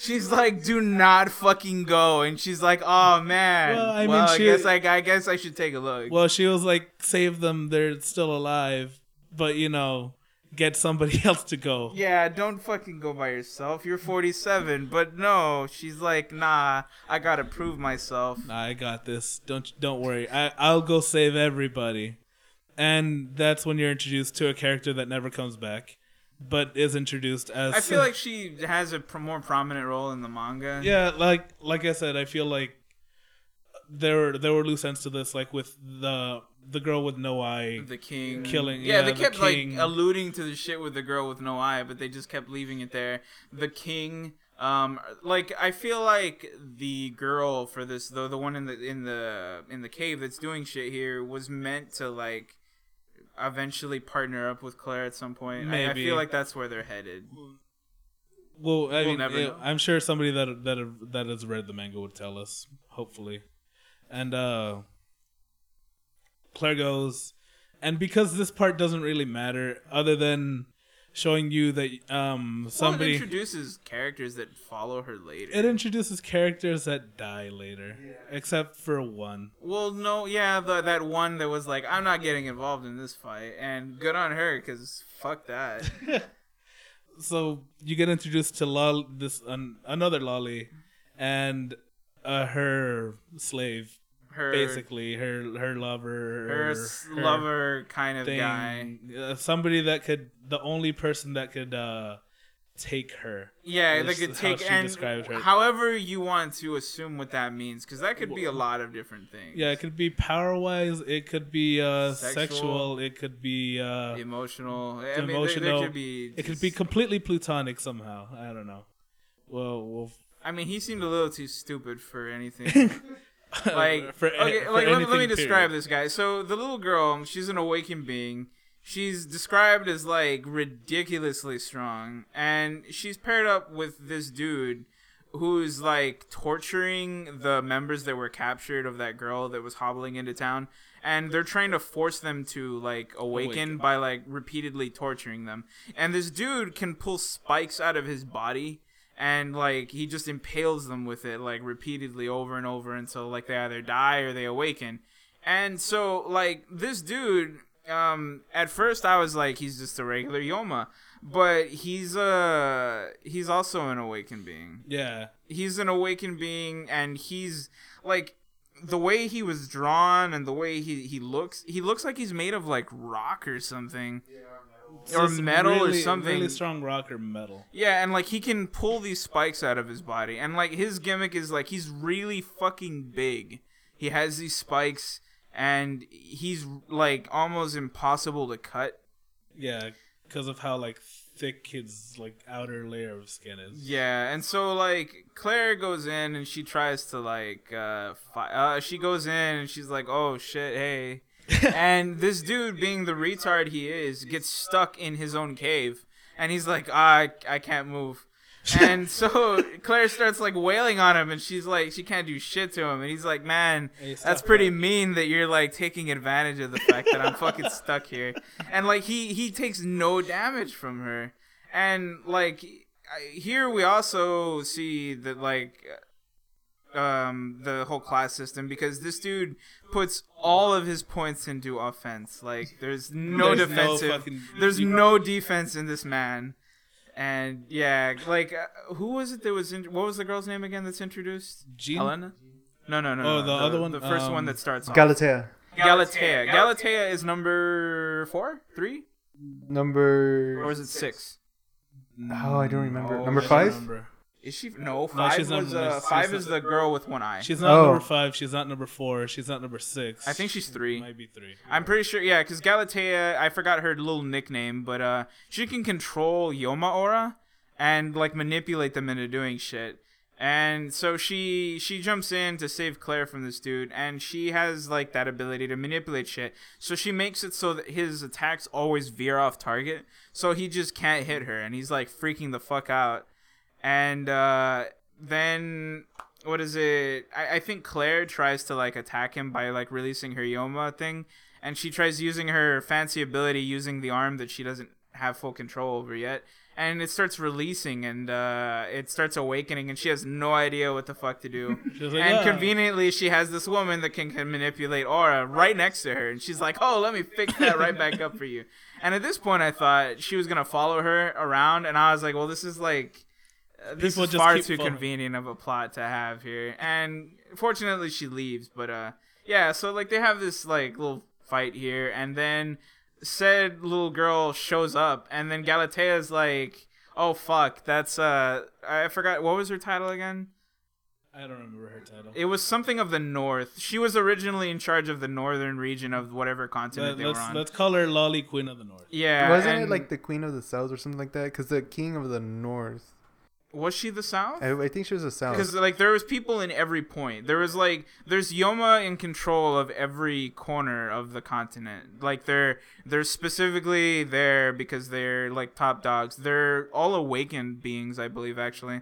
She's like, "Do not fucking go," and she's like, "Oh man." Well, Well, I I, mean, she- guess I, I guess I should take a look. Well, she was like, "Save them; they're still alive." But you know, get somebody else to go. yeah, don't fucking go by yourself. You're 47, but no, she's like, "Nah, I gotta prove myself." Nah, I got this. Don't don't worry. I I'll go save everybody. And that's when you're introduced to a character that never comes back, but is introduced as. I feel like she has a pr- more prominent role in the manga. yeah, like like I said, I feel like there were there were loose ends to this, like with the the girl with no eye. The king Killing- Yeah, yeah, they the kept king. like alluding to the shit with the girl with no eye, but they just kept leaving it there. The king, um, like I feel like the girl for this, the the one in the in the in the cave that's doing shit here, was meant to like eventually partner up with Claire at some point. I, I feel like that's where they're headed. Well, I We'll mean, never it-. I'm sure somebody that that that has read the manga would tell us. Hopefully, and uh Claire goes, and because this part doesn't really matter, other than showing you that um Well, it somebody introduces characters that follow her later. it introduces characters that die later, except for one. Well, no, yeah, the, that one that was like, I'm not getting involved in this fight, and good on her, because fuck that. so you get introduced to Lol, this an, another lolly, and uh, her slave, Her basically her her lover, her her lover kind of thing, guy. uh, somebody that could, the only person that could uh, take her. Yeah, they could take and her. however you want to assume what that means, because that could be a lot of different things. Yeah, it could be power wise, it could be uh, Sexual. sexual. it could be uh, emotional. I mean, there- there, emotional. could be. it could be completely plutonic somehow. I don't know. Well, well I mean, he seemed a little too stupid for anything. like for, okay, for like let, me- let me describe period. this guy. So the little girl, she's an awakened being. She's described as like ridiculously strong, and she's paired up with this dude who's like torturing the members that were captured of that girl that was hobbling into town and they're trying to force them to like awaken, Awaken. by like repeatedly torturing them and this dude can pull spikes out of his body and like he just impales them with it like repeatedly over and over until like they either die or they awaken and so like this dude um at first i was like he's just a regular yoma but he's uh he's also an awakened being Yeah, he's an awakened being and he's like the way he was drawn and the way he, he looks he looks like he's made of like rock or something It's Or metal or really- something. Really strong rock or metal. yeah and like he can pull these spikes out of his body and like his gimmick is like he's really fucking big he has these spikes and he's like almost impossible to cut Yeah, because of how like thick his like outer layer of skin is. Yeah, and so like Claire goes in and she tries to like uh, fi- uh she goes in and she's like, "Oh shit, hey." and this dude being the retard he is gets stuck in his own cave and he's like, ah, "I I can't move." And so Claire starts like wailing on him and she's like she can't do shit to him and he's like, "Man, Hey, that's pretty mean that you're like taking advantage of the fact that I'm fucking stuck here." And like he he takes no damage from her. And like here we also see that like um the whole class system because this dude puts all of his points into offense like there's no There's no defensive fucking- there's no defense in this man And yeah, like uh, who was it that was in? What was the girl's name again? That's introduced. Jean? Helena. No, no, no. Oh, no, the other one? the first Um, one that starts off. Galatea. Galatea. Galatea is number four, three, Number. or is it six? Oh, I don't remember. Oh, Number five? Remember. Is she? No, five she's was. no, Uh, she's- five is the girl with one eye. She's not Oh. number five. She's not number four. She's not number six. I think she's three. might be three. I'm pretty sure, yeah, because Galatea, I forgot her little nickname, but uh, she can control Yoma aura and like manipulate them into doing shit. And so she she jumps in to save Claire from this dude, and she has like that ability to manipulate shit. So she makes it so that his attacks always veer off target, so he just can't hit her, and he's like freaking the fuck out. And uh, then what is it? I, I think Claire tries to like attack him by like releasing her Yoma thing, and she tries using her fancy ability using the arm that she doesn't have full control over yet. And it starts releasing and uh, it starts awakening, and she has no idea what the fuck to do. Like, and "Ah." conveniently, she has this woman that can, can manipulate aura right next to her, and she's like, "Oh, let me fix that right back up for you." And at this point, I thought she was gonna follow her around, and I was like, "Well, this is like." Uh, This People is just far too following. convenient of a plot to have here, and fortunately she leaves. But uh, yeah, so like they have this like little fight here, and then said little girl shows up, and then Galatea's like, "Oh fuck, that's uh, I forgot what was her title again." I don't remember her title. It was something of the north. She was originally in charge of the northern region of whatever continent Let, they were on. let's call her Lolly Queen of the North. yeah, Wasn't and it like the Queen of the South or something like that? Because the King of the North. Was she the south? I, I think she was the South. Because like there was people in every point. There was like there's Yoma in control of every corner of the continent. Like they're they're specifically there because they're like top dogs. They're all awakened beings, I believe, actually.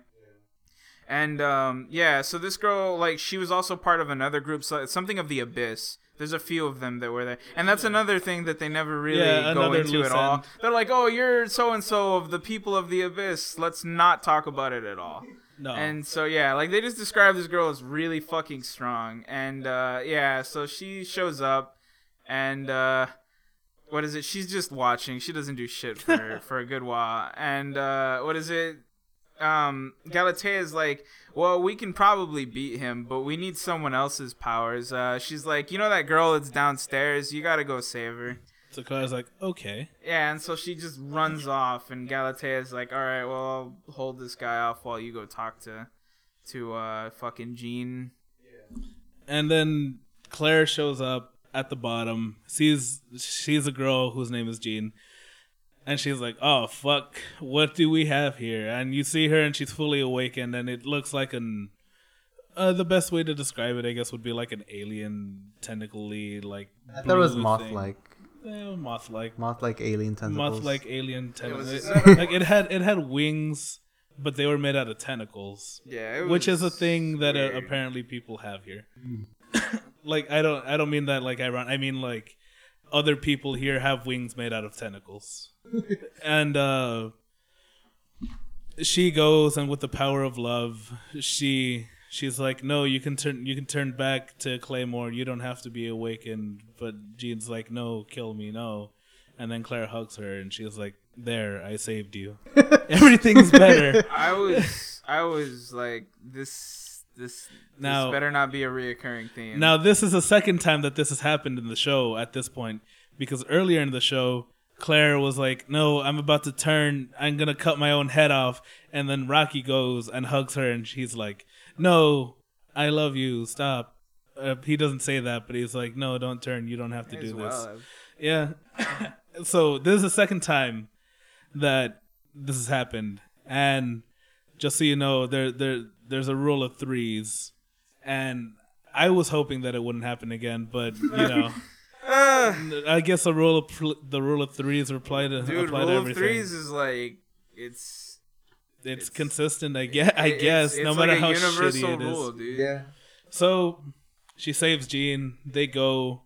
And um, yeah, so this girl like she was also part of another group, so something of the abyss. There's a few of them that were there, and that's another thing that they never really Yeah, go into at all. end. They're like, "Oh, you're so and so of the people of the abyss. Let's not talk about it at all." No. And so yeah, like they just describe this girl as really fucking strong. And uh yeah, so she shows up and uh what is it? She's just watching. She doesn't do shit for for a good while. And uh what is it? Um Galatea is like, "Well, we can probably beat him, but we need someone else's powers." Uh she's like, "You know that girl that's downstairs? You got to go save her." so Claire's like, okay. Yeah, and so she just runs off, and Galatea's like, "All right, well, I'll hold this guy off while you go talk to, to uh, fucking Jean." And then Claire shows up at the bottom, sees she's a girl whose name is Jean, and she's like, "Oh fuck, what do we have here?" And you see her, and she's fully awakened, and it looks like an. Uh, the best way to describe it, I guess, would be like an alien, tentacly, like. I thought it was moth-like. Eh, moth-like, Moth like alien tentacles. moth-like alien was tentacles. just- like it had, it had wings, but they were made out of tentacles Yeah, which is a thing that uh, apparently people have here. like I don't I don't mean that like ironic. I mean like other people here have wings made out of tentacles. And uh she goes and with the power of love, she she's like, "No, you can turn you can turn back to Claymore. You don't have to be awakened." But Jean's like, "No, kill me, no." And then Claire hugs her and she's like, "There, I saved you. Everything's better." I was, I was like, this, this, Now- this better not be a reoccurring theme. Now, this is the second time that this has happened in the show at this point, because earlier in the show, Claire was like, "No, I'm about to turn. I'm gonna cut my own head off." And then Rocky goes and hugs her, and she's like, "No, I love you. Stop." Uh, he doesn't say that, but he's like, "No, don't turn. You don't have to May as do this." well. Yeah. so this is the second time that this has happened, and just so you know, there there there's a rule of threes, and I was hoping that it wouldn't happen again, but you know, Ah, I guess the rule of pl- the rule of threes apply to dude, apply to rule of everything. threes is like, it's, it's, it's- consistent, I guess. I guess it's no like matter a how universal shitty it is. rule, dude. Yeah. So she saves Jean. They go.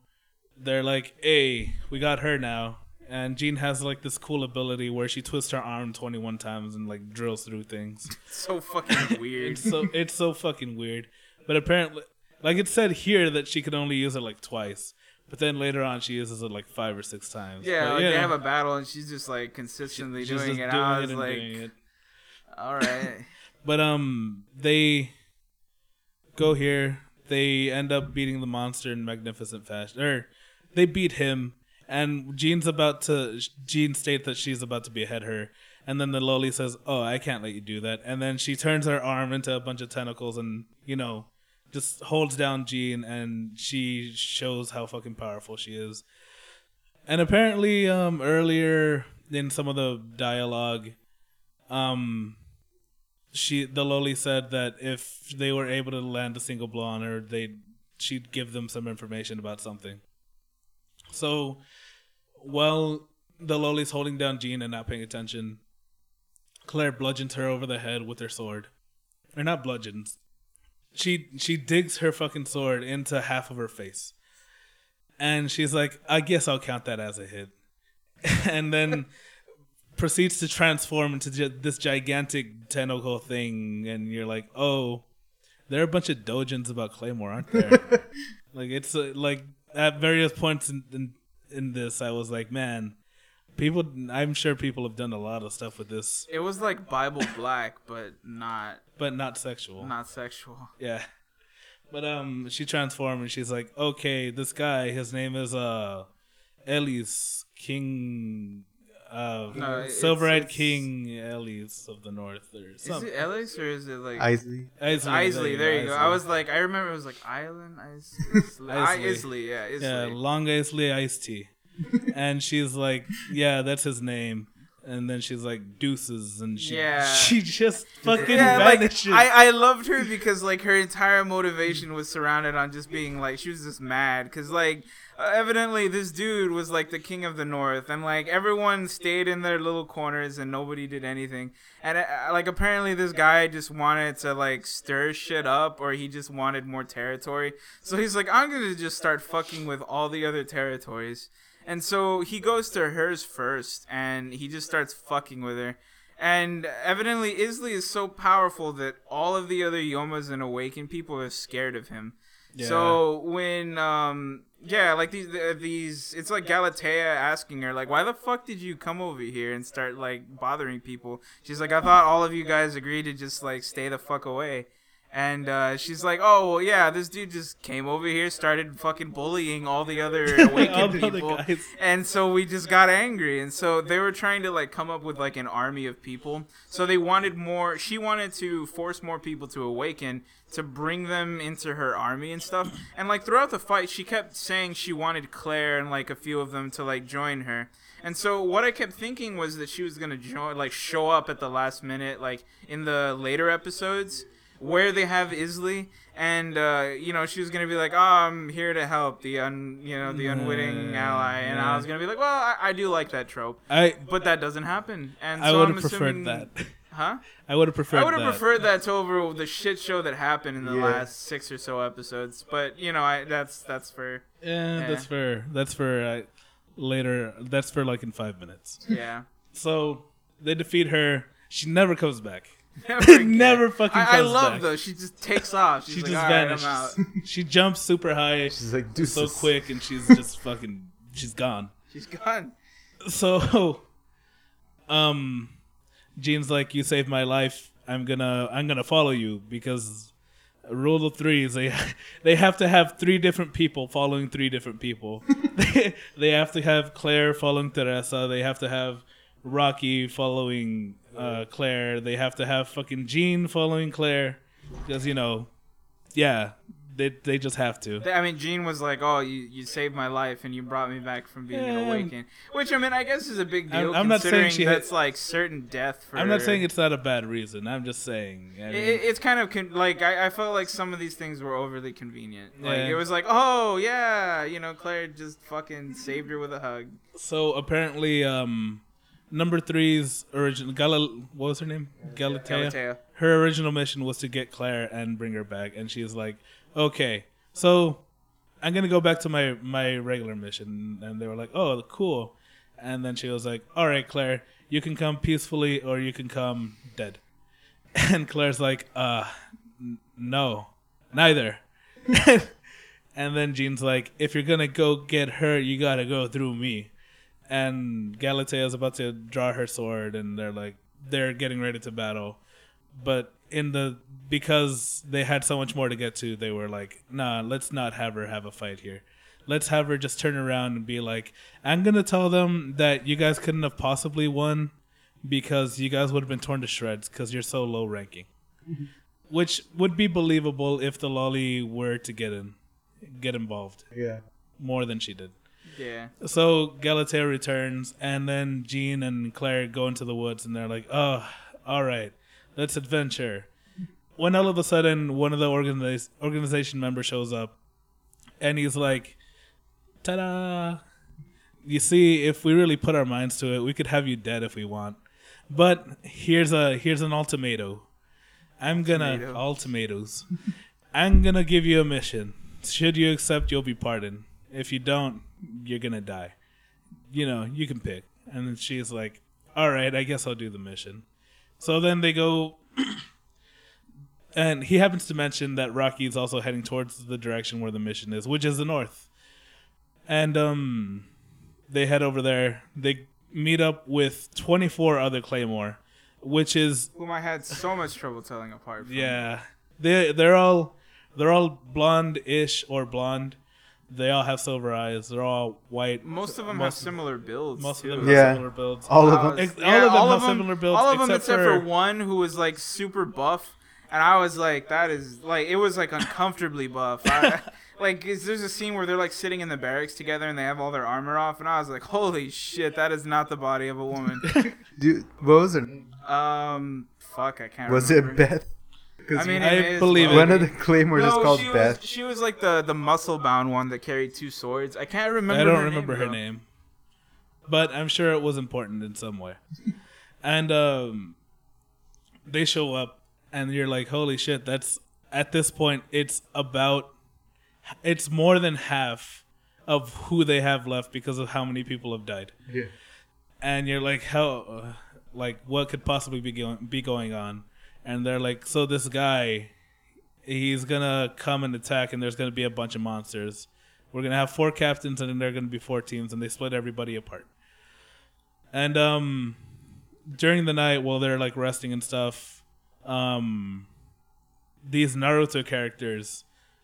They're like, "Hey, we got her now." And Jean has like this cool ability where she twists her arm 21 times and like drills through things. so fucking weird. It's so it's so fucking weird. But apparently, like it said here that she could only use it like twice. But then later on, she uses it like five or six times. Yeah, But, like they know, have a battle and she's just like consistently she's doing it. doing I was like, doing it. all right. But um, they go here. They end up beating the monster in magnificent fashion. Or they beat him, and Jean's about to. Jean states that she's about to behead her, and then the loli says, "Oh, I can't let you do that." And then she turns her arm into a bunch of tentacles, and you know, just holds down Jean, and she shows how fucking powerful she is. And apparently, um, earlier in some of the dialogue, um, she the loli said that if they were able to land a single blow on her they she'd give them some information about something so while the loli's holding down jean and not paying attention claire bludgeons her over the head with her sword or not bludgeons she she digs her fucking sword into half of her face. And she's like i guess i'll count that as a hit. And then proceeds to transform into gi- this gigantic tentacle thing, and you're like, oh, there are a bunch of dojins about Claymore, aren't there? like it's uh, like at various points in, in in this, I was like, man, people. I'm sure people have done a lot of stuff with this, It was like Bible Black, but not but not sexual. not sexual. Yeah. But um she transformed and she's like, Okay, this guy, his name is uh Ellis King uh No, it's- Silver Eyed King Ellis of the North or Is it Ellis or is it like Isley. It's Isley? There you go. I was like, I remember it was like Island Is- Isley. Isley. Isley, yeah, Isley. Yeah, Long Isley Iced Tea. and she's like, Yeah, that's his name. And then she's like deuces and she Yeah. she just fucking yeah, like vanishes. I, I loved her because like her entire motivation was surrounded on just being like she was just mad because like uh, evidently this dude was like the king of the north and like everyone stayed in their little corners and nobody did anything and uh, like apparently this guy just wanted to like stir shit up or he just wanted more territory so he's like I'm gonna just start fucking with all the other territories and so he goes to hers first and he just starts fucking with her. And evidently, Isley is so powerful that all of the other Yomas and Awakened people are scared of him. Yeah. So when, um, yeah, like these, these, it's like Galatea asking her, like, why the fuck did you come over here and start like bothering people? She's like, I thought all of you guys agreed to just like stay the fuck away. And uh, she's like, "Oh well, yeah, this dude just came over here, started fucking bullying all the other awakened people, guys. and so we just got angry. And so they were trying to like come up with like an army of people. So they wanted more she wanted to force more people to awaken to bring them into her army and stuff. And like throughout the fight she kept saying she wanted claire and like a few of them to like join her. And so what i kept thinking was that she was gonna join like show up at the last minute like in the later episodes where they have Isley, and uh, you know she was gonna be like, "Oh, I'm here to help the un, you know, the unwitting Yeah, ally," and yeah. I was gonna be like, "Well, I, I do like that trope, I but that doesn't happen." And I so would I'm have preferred that. huh? I would have preferred I would have that. preferred that to over the shit show that happened in the Yeah. last six or so episodes. But you know, I that's that's for Yeah, Yeah. that's for that's for uh, later. That's for like in five minutes. yeah. So they defeat her. She never comes back. Never, again. Never fucking I, I love back. though. She just takes off. She's she like, just "All right, vanishes. I'm out. she jumps super high, She's like, so quick, and she's just fucking. She's gone. She's gone. So, um, Jean's like, "You saved my life. I'm gonna, I'm gonna follow you because." Rule of threes. They they have to have three different people following three different people. they, they have to have Claire following Teresa. They have to have Rocky following uh, Claire. They have to have fucking Jean following Claire because you know, yeah, they they just have to. I mean, Jean was like, "Oh, you, you saved my life and you brought me back from being Yeah. an awakened," which I mean, I guess is a big deal. I'm- I'm not saying she had- that's like certain death for. I'm not saying it's not a bad reason. I'm just saying. I mean, It, it's kind of con- like I, I felt like some of these things were overly convenient. Like Yeah. it was like, oh yeah, you know, Claire just fucking saved her with a hug. so apparently, um, number three's original Gal- what was her name? Galatea. Galatea. Her original mission was to get Claire and bring her back, and she's like, "Okay, so I'm gonna go back to my my regular mission." And they were like, "Oh, cool." And then she was like, "All right, Claire, you can come peacefully, or you can come dead." And Claire's like, "Uh, n- no, neither." And then Jean's like, if you're gonna go get her, you gotta go through me. And Galatea is about to draw her sword, and they're like, they're getting ready to battle. But in the because they had so much more to get to, they were like, nah, let's not have her have a fight here. Let's have her just turn around and be like, I'm gonna tell them that you guys couldn't have possibly won because you guys would have been torn to shreds because you're so low ranking. Mm-hmm. Which would be believable if the lolly were to get in, get involved Yeah. more than she did. Yeah. So Galatea returns, and then Jean and Claire go into the woods, and they're like, "Oh, all right, let's adventure." When all of a sudden, one of the organiz- organization members shows up, and he's like, "Ta-da! You see, if we really put our minds to it, we could have you dead if we want. But here's a here's an ultimatum. I'm gonna Ultimatum. all tomatoes. I'm gonna give you a mission. Should you accept, you'll be pardoned. If you don't, you're gonna die. You know, you can pick. And then she's like, "All right, I guess I'll do the mission." So then they go, and he happens to mention that Raki is also heading towards the direction where the mission is, which is the north. And um, they head over there. They meet up with 24 other Claymore, which is Whom I had so much trouble telling apart. From. yeah. They they're all they're all blonde-ish or blonde. They all have silver eyes. They're all white. Most of them Most- have similar builds. Most of too. them Yeah. have similar builds. All of them. was- Ex- all of them have similar builds, All of them except except, for, for- one who was like super buff, and I was like, that is like it was like uncomfortably buff. I, like is, there's a scene where they're like sitting in the barracks together and they have all their armor off, and I was like, holy shit, that is not the body of a woman. Dude, what was it? um, fuck, I can't. Was remember. it Beth? Because I mean, I believe Loki. one of the claymores is called she Beth. Was, she was like the the muscle bound one that carried two swords. I can't remember. I don't her remember name, her though. name, but I'm sure it was important in some way. and um, they show up, and you're like, "Holy shit!" That's at this point, it's about, it's more than half of who they have left because of how many people have died. Yeah. and you're like, how, uh, like, what could possibly be going be going on? And they're like, so this guy, he's gonna come and attack, and there's gonna be a bunch of monsters. We're gonna have four captains, and then there are gonna be four teams, and they split everybody apart. And um, during the night, while they're like resting and stuff, um, these Naruto characters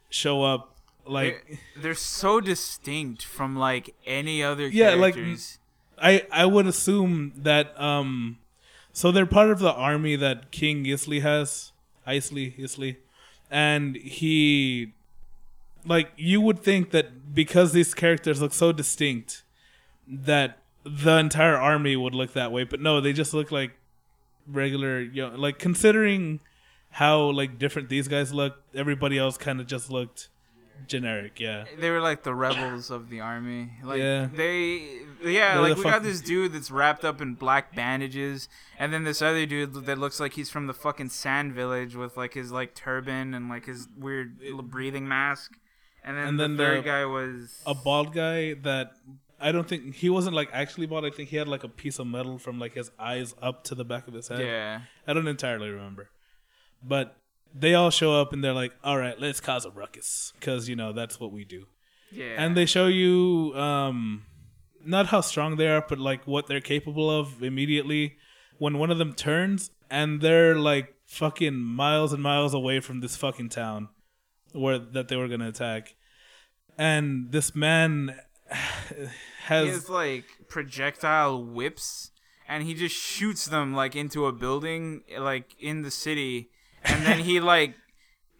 show up. Like They're, they're so distinct from like any other Yeah, like- characters. I I would assume that um so they're part of the army that King Isley has, Isley, Isley. And he like you would think that because these characters look so distinct that the entire army would look that way, but no, they just look like regular you know, like considering how like different these guys look, everybody else kind of just looked generic, yeah. they were like the rebels of the army. Like Yeah. they, yeah, They're like the we got this dude that's wrapped up in black bandages, and then this other dude that looks like he's from the fucking sand village with like his like turban and like his weird little breathing mask. And then, And then the third the- guy was a bald guy that I don't think he wasn't like actually bald. I think he had like a piece of metal from like his eyes up to the back of his head. yeah. I don't entirely remember, but they all show up and they're like, "All right, let's cause a ruckus," because you know that's what we do. Yeah. And they show you um, not how strong they are, but like what they're capable of immediately when one of them turns and they're like fucking miles and miles away from this fucking town where that they were gonna attack, and this man he has has like projectile whips and he just shoots them like into a building like in the city and then he like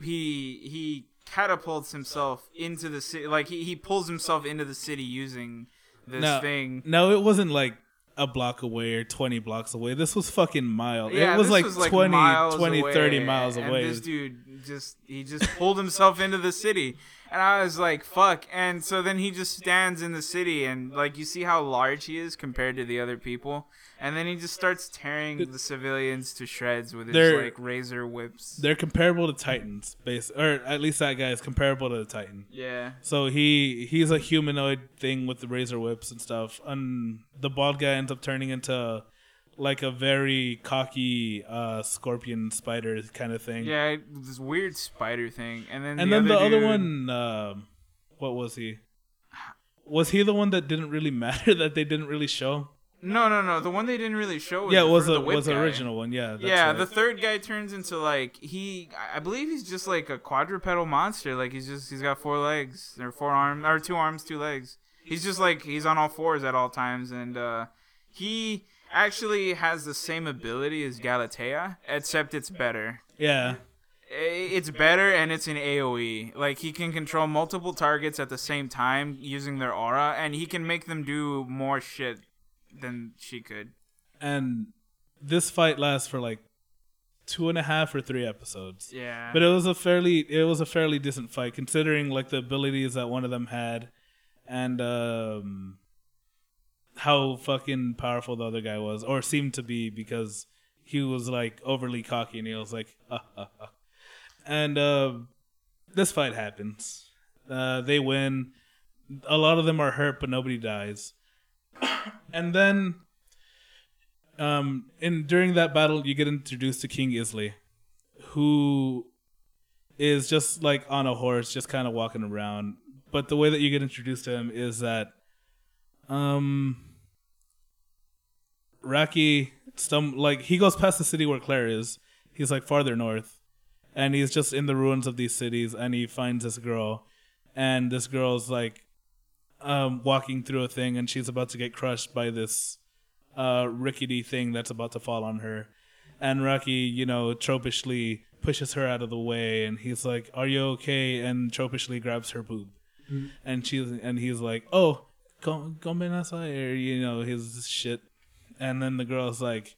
he he catapults himself into the city like he, he pulls himself into the city using this no, thing No, it wasn't like a block away or 20 blocks away. This was fucking miles. yeah, it was like 20, miles 20 away, 30 miles and away. this dude just he just pulled himself into the city, and I was like, "Fuck!" And so then he just stands in the city, and like you see how large he is compared to the other people, and then he just starts tearing the civilians to shreds with his like razor whips. They're comparable to Titans, base or at least that guy is comparable to the Titan. Yeah, So he he's a humanoid thing with the razor whips and stuff. And the bald guy ends up turning into like a very cocky uh, scorpion spider kind of thing. yeah, this weird spider thing, and then And the then the other other dude- one, um what was he? Was he the one that didn't really matter that they didn't really show? No, no, no. The one they didn't really show. Was yeah, it the, was the a was the original one. Yeah, that's yeah, right. the third guy turns into like he. I believe he's just like a quadrupedal monster. Like he's just he's got four legs or four arms or two arms, two legs. He's just like he's on all fours at all times, and uh, he actually has the same ability as Galatea, except it's better. yeah. It's better and it's an AoE. Like he can control multiple targets at the same time using their aura, and he can make them do more shit than she could. and this fight lasts for like two and a half or three episodes. Yeah. But it was a fairly it was a fairly decent fight considering like the abilities that one of them had and um how fucking powerful the other guy was or seemed to be because he was like overly cocky and he was like "Ah, ah, ah." and uh, this fight happens. Uh, they win. A lot of them are hurt but nobody dies. And then um in during that battle you get introduced to King Isley who is just like on a horse, just kind of walking around. But the way that you get introduced to him is that, um, Raki, some like he goes past the city where Claire is. He's like farther north, and he's just in the ruins of these cities, and he finds this girl, and this girl's like, um, walking through a thing, and she's about to get crushed by this, uh, rickety thing that's about to fall on her and Raki, you know, tropishly pushes her out of the way, and he's like, "Are you okay?" And tropishly grabs her boob, and she's and he's like, "Oh, come come inside," or you know, his shit, and then the girl's like,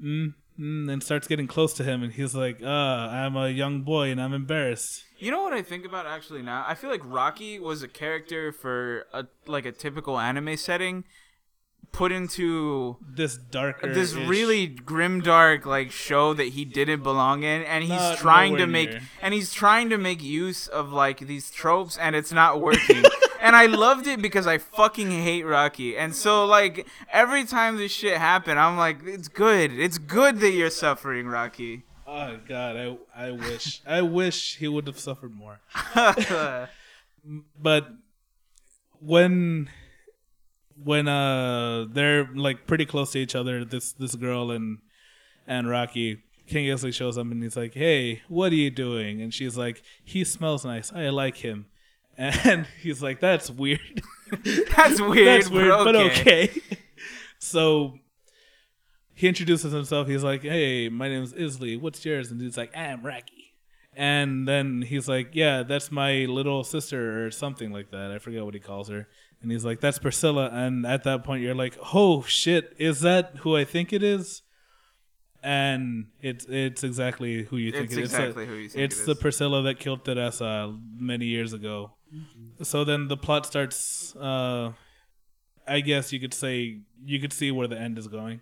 "Mm." Mm, and starts getting close to him, and he's like, "Ah, I'm a young boy, and I'm embarrassed." You know what I think about actually now? I feel like Raki was a character for a like a typical anime setting put into This darker, this really grim dark like show that he didn't belong in and he's Not trying to make near. and he's trying to make use of like these tropes and it's not working. and I loved it because I fucking hate Raki. And so like every time this shit happened, I'm like it's good. It's good that you're suffering, Raki. Oh God, I I wish I wish he would have suffered more. but when when uh they're like pretty close to each other this this girl and and raki king Isley shows up and he's like hey what are you doing and she's like he smells nice i like him and he's like that's weird. That's weird, that's weird but okay. okay. So he introduces himself. He's like hey my name's isley. What's yours? And he's like i'm raki. And then he's like yeah that's my little sister or something like that. I forget what he calls her. And he's like that's priscilla. And at that point you're like oh shit. Is that who i think it is? And it's it's exactly who you think It's it is. exactly who you think It's it the. Priscilla that killed Teresa uh, many years ago. So then the plot starts. Uh, I guess you could say you could see where the end is going,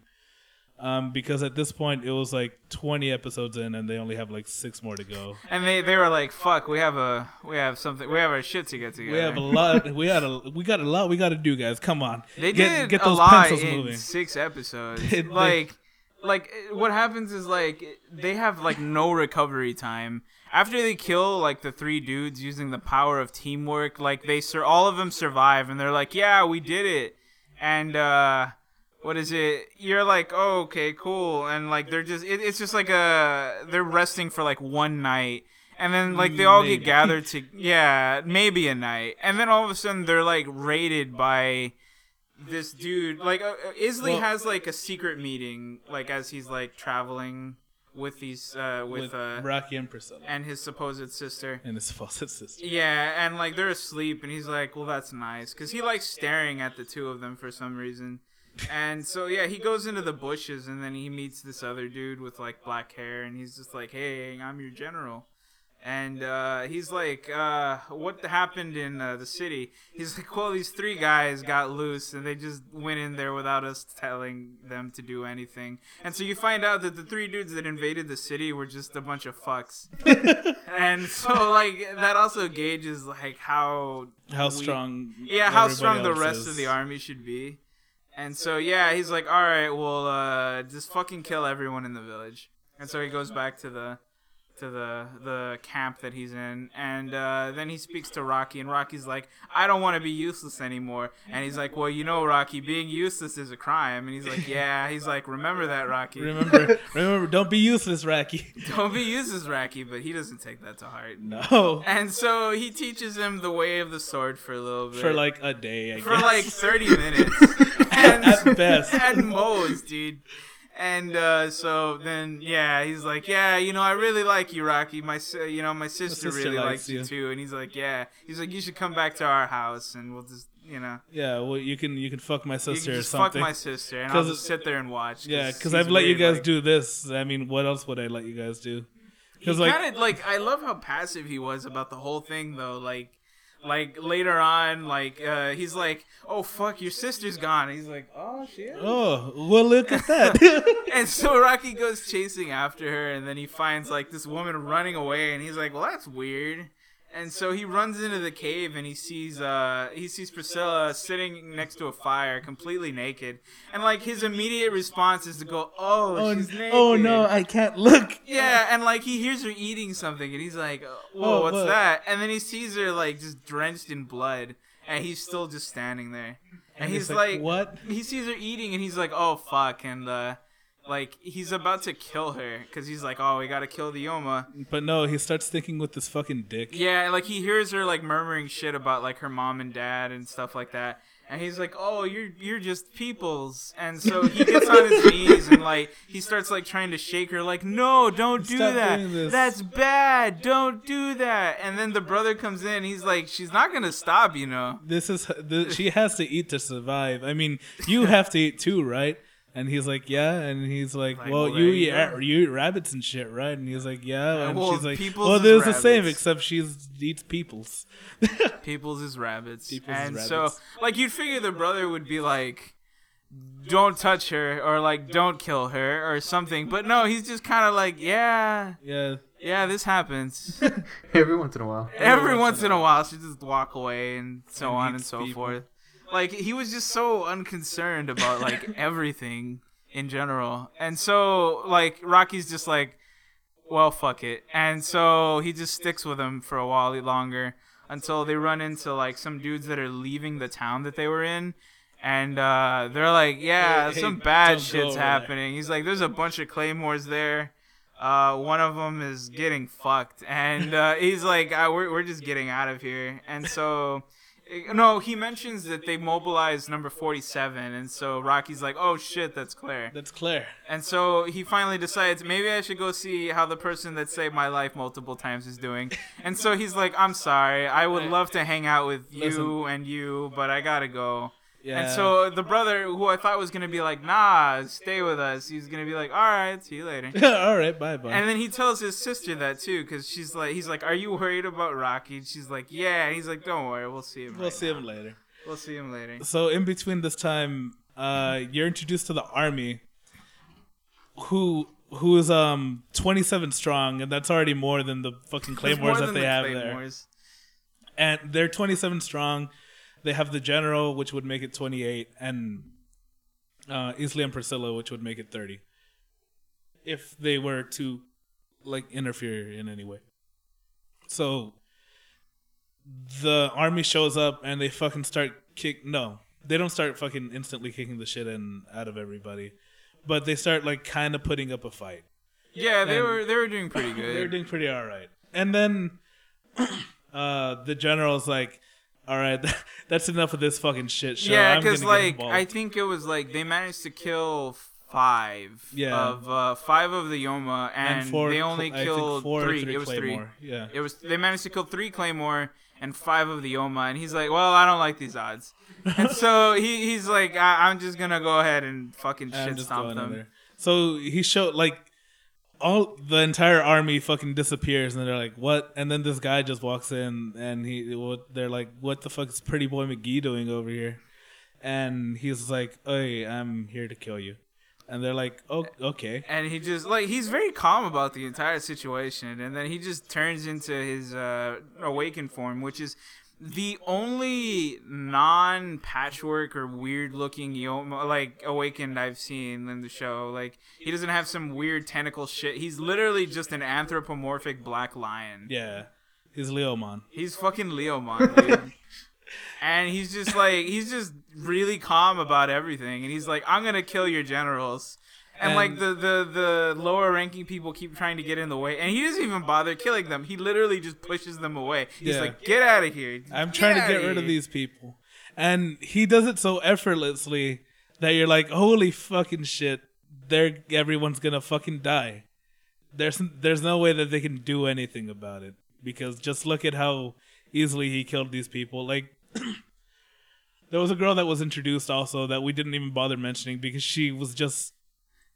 um, because at this point it was like 20 episodes in, and they only have like six more to go. And they, they were like, "Fuck, we have a we have something we have our shit to get together." We have a lot. We got a we got a lot. We got to do, guys. Come on, They get did get a those lot pencils in moving. six episodes. They- like, like what happens is like they have like no recovery time after they kill like the three dudes using the power of teamwork. Like they sur- all of them survive, and they're like, "Yeah, we did it." And uh, what is it? You're like, "Oh, okay, cool." And like they're just it, it's just like a they're resting for like one night. And then like they all Maybe. get gathered to yeah, maybe a night. And then all of a sudden they're like raided by this dude like uh, uh, Isley Well- has like a secret meeting like as he's like traveling with these uh with, with uh Raki and Priscilla. and his supposed sister. And his faucet sister. yeah and like they're asleep and he's like well that's nice because he likes staring at the two of them for some reason. And so yeah he goes into the bushes and then he meets this other dude with like black hair and he's just like hey i'm your general and uh, he's like, uh, "What happened in uh, the city?" He's like, "Well, these three guys got loose, and they just went in there without us telling them to do anything." And so you find out that the three dudes that invaded the city were just a bunch of fucks. and so, like, that also gauges like how How we- strong? yeah, how strong the rest is. of the army should be. And so yeah, he's like, all right, well, uh, just fucking kill everyone in the village. And so he goes back to the to the the camp that he's in, and uh, then he speaks to Raki, and Raki's like, "I don't want to be useless anymore," and he's like, "Well, you know, Raki, being useless is a crime," and he's like, "Yeah," he's like, "Remember that, Raki. Remember, remember, don't be useless, Raki. don't be useless, Raki," but he doesn't take that to heart. No, And so he teaches him the way of the sword for a little bit. for like a day, I for guess. like 30 minutes. and At best. At most, dude. And uh, so then, yeah, he's like, yeah, you know, I really like you, Raki. My, you know, my sister, sister really likes likes you too. And he's like, yeah. He's like, you should come back to our house, and we'll just, you know, yeah, well, you can you can fuck my you sister or just fuck my sister, and I'll just sit there and watch. yeah, because I've let you guys like- do this. I mean, what else would I let you guys do? Because like, kind of like I love how passive he was about the whole thing though. Like, like later on, like uh, he's like, "Oh fuck, your sister's gone." And he's like, "Oh shit." oh, well, look at that. And so Raki goes chasing after her, and then he finds like this woman running away, and he's like, "Well, that's weird." And so he runs into the cave, and he sees uh he sees Priscilla sitting next to a fire, completely naked, and like his immediate response is to go, "Oh, oh, she's naked." oh no, I can't look. Yeah, and like he hears her eating something, and he's like, "Whoa, Oh, what's what? that?" And then he sees her like just drenched in blood, and he's still just standing there. And, And he's he's like, like, "What?" He sees her eating, and he's like, "Oh fuck!" And uh, like he's about to kill her because he's like, "Oh, we gotta kill the Yoma." But no, he starts thinking with this fucking dick. Yeah, like he hears her like murmuring shit about like her mom and dad and stuff like that. And he's like, "Oh, you're you're just peoples." And so he gets on his knees and like he starts like trying to shake her like, "No, don't do Stop that. That's bad. Don't do that." And then the brother comes in. He's like, "She's not going to stop, you know." This is the, she has to eat to survive. I mean, you have to eat too, right? And he's like, yeah. And he's like, Like, well, well, you eat you ra- you eat rabbits and shit, right? And he's like, yeah. And well, she's like, well, is there's the same, except she eats people's. People's is rabbits. People's is and rabbits. so like you'd figure the brother would be like don't touch her or like don't kill her or something. But no, he's just kind of like, "Yeah, Yeah. yeah, this happens." Every once in a while. Every once in a while, she just walk away and so And on and so people. forth. Like he was just so unconcerned about like everything in general, and so like Raki's just like, well, fuck it, and so he just sticks with him for a while longer until they run into like some dudes that are leaving the town that they were in. And uh, they're like, yeah, Hey, hey, some bad shit's over there." happening. He's like, there's a bunch of claymores there. Uh, one of them is getting fucked, and uh, he's like, uh, "We're we're just getting out of here." And so, no, he mentions that they mobilized number forty-seven, and so Raki's like, "Oh shit, that's Claire." That's Claire. And so he finally decides maybe I should go see how the person that saved my life multiple times is doing. And so he's like, "I'm sorry, I would love to hang out with you Listen. and you, but I gotta go." Yeah. And so the brother, who I thought was gonna be like, "Nah, stay with us," he's gonna be like, "All right, see you later." All right, bye bye. And then he tells his sister that too, because she's like, he's like, "Are you worried about Raki?" And she's like, "Yeah." And he's like, "Don't worry, we'll see him. we'll right see now. him later. We'll see him later." So in between this time, uh, you're introduced to the army, who who is um 27 strong, and that's already more than the fucking claymores that they the have there. And they're 27 strong. They have the general, which would make it 28, and uh, Isley and Priscilla, which would make it 30. If they were to like interfere in any way. So the army shows up and they fucking start kick no. They don't start fucking instantly kicking the shit in out of everybody. But they start like kind of putting up a fight. Yeah, they And- were they were doing pretty good. they were doing pretty all right. And then uh, the general's like, "All right, that's enough of this fucking shit show." yeah, because like. I think it was like they managed to kill five. Yeah. Of uh, five of the Yoma, and, four they only killed or three. It was three. Yeah, It was they managed to kill three Claymore and five of the Yoma, and he's like, "Well, I don't like these odds," and so he, he's like, I, "I'm just gonna go ahead and fucking shit stomp them." So he showed like all the entire army fucking disappears, and they're like, "What?" And then this guy just walks in, and he they're like, "What the fuck is Pretty Boy McGee doing over here?" And he's like, "Hey, I'm here to kill you." And they're like, "Oh, okay." And he just like he's very calm about the entire situation, and then he just turns into his uh, awakened form, which is the only non patchwork or weird looking Yoma like awakened I've seen in the show. Like he doesn't have some weird tentacle shit. He's literally just an anthropomorphic black lion. Yeah, he's Leomon. He's fucking Leomon, and he's just like he's just really calm about everything and he's like I'm going to kill your generals. And, And- like the, the the lower ranking people keep trying to get in the way, and he doesn't even bother killing them. He literally just pushes them away. He's Yeah. like, "Get out of here!" I'm trying to get rid of these people, and he does it so effortlessly that you're like, holy fucking shit! They're everyone's gonna fucking die. There's there's no way that they can do anything about it because just look at how easily he killed these people. Like. There was a girl that was introduced also that we didn't even bother mentioning because she was just.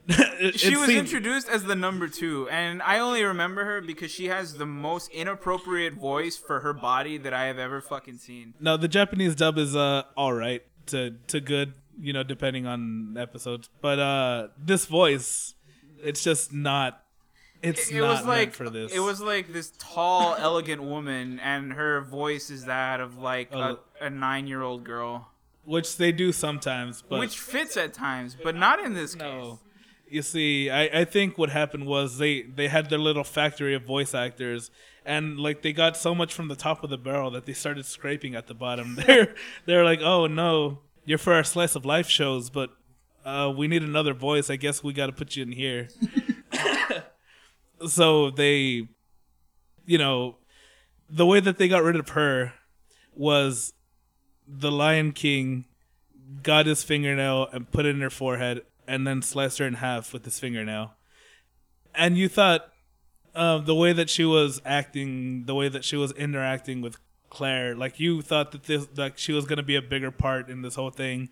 it- She it was seemed- introduced as the number two, and I only remember her because she has the most inappropriate voice for her body that I have ever fucking seen. No, the Japanese dub is uh all right to to good, you know, depending on episodes. But uh this voice, it's just not. It's It not was meant like for this. it was like this tall, elegant woman, and her voice is that of like a, a nine-year-old girl, which they do sometimes, but which fits at times, but not in this no. case. You see, I, I think what happened was they they had their little factory of voice actors, and like they got so much from the top of the barrel that they started scraping at the bottom. They're they're like, oh no, you're for our slice of life shows, but uh, we need another voice. I guess we got to put you in here. so they, you know, the way that they got rid of her was the Lion King got his fingernail and put it in her forehead and then sliced her in half with his fingernail. And you thought uh, the way that she was acting, the way that she was interacting with Claire, like you thought that this, like she was gonna be a bigger part in this whole thing,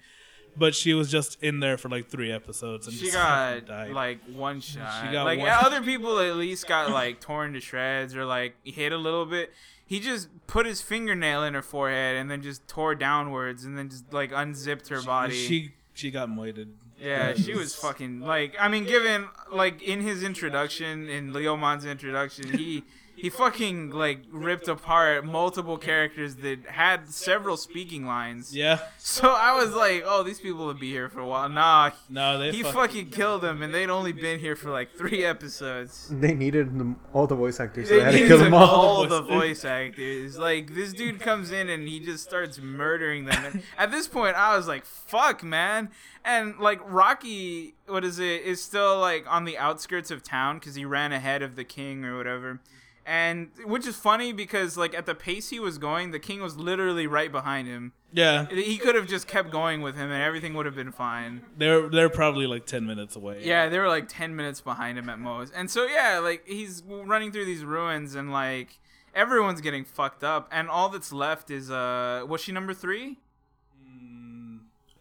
but she was just in there for like three episodes and She got like one shot. got like one- other people at least got like torn to shreds or like hit a little bit. He just put his fingernail in her forehead and then just tore downwards and then just like unzipped her body. She she got moited. Yeah, she was fucking like I mean given like in his introduction in Leomon's introduction, he he fucking like ripped apart multiple characters that had several speaking lines. Yeah. So I was like, "Oh, these people would be here for a while." Nah, No, they he fuck- fucking killed them, and they'd only been here for like three episodes. They needed them, all the voice actors, so They they had to needed kill them all. all the voice actors. Like this dude comes in and he just starts murdering them. And at this point, I was like, "Fuck, man!" And like Raki, what is it? Is still like on the outskirts of town because he ran ahead of the king or whatever. And which is funny because like at the pace he was going, the king was literally right behind him. Yeah, He could have just kept going with him, and everything would have been fine. they're they're probably like ten minutes away. Yeah, they were like 10 minutes behind him at most. And so, yeah, like he's running through these ruins and like everyone's getting fucked up. And all that's left is, uh, was she number three?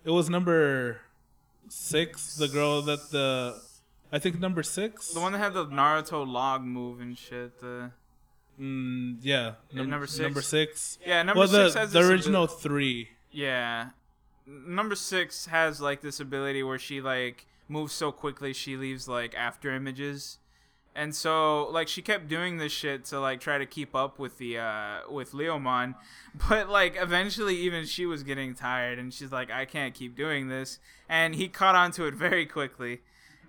It was number six, the girl that the I think number six. The one that had the Naruto log move and shit. The, Mm, yeah, num- number six? Number six. yeah, number well, the six has the original three. yeah. Number six has like this ability where she like moves so quickly she leaves like after images. And so like she kept doing this shit to like try to keep up with the uh with Leomon, but like eventually even she was getting tired and she's like I can't keep doing this and he caught on to it very quickly.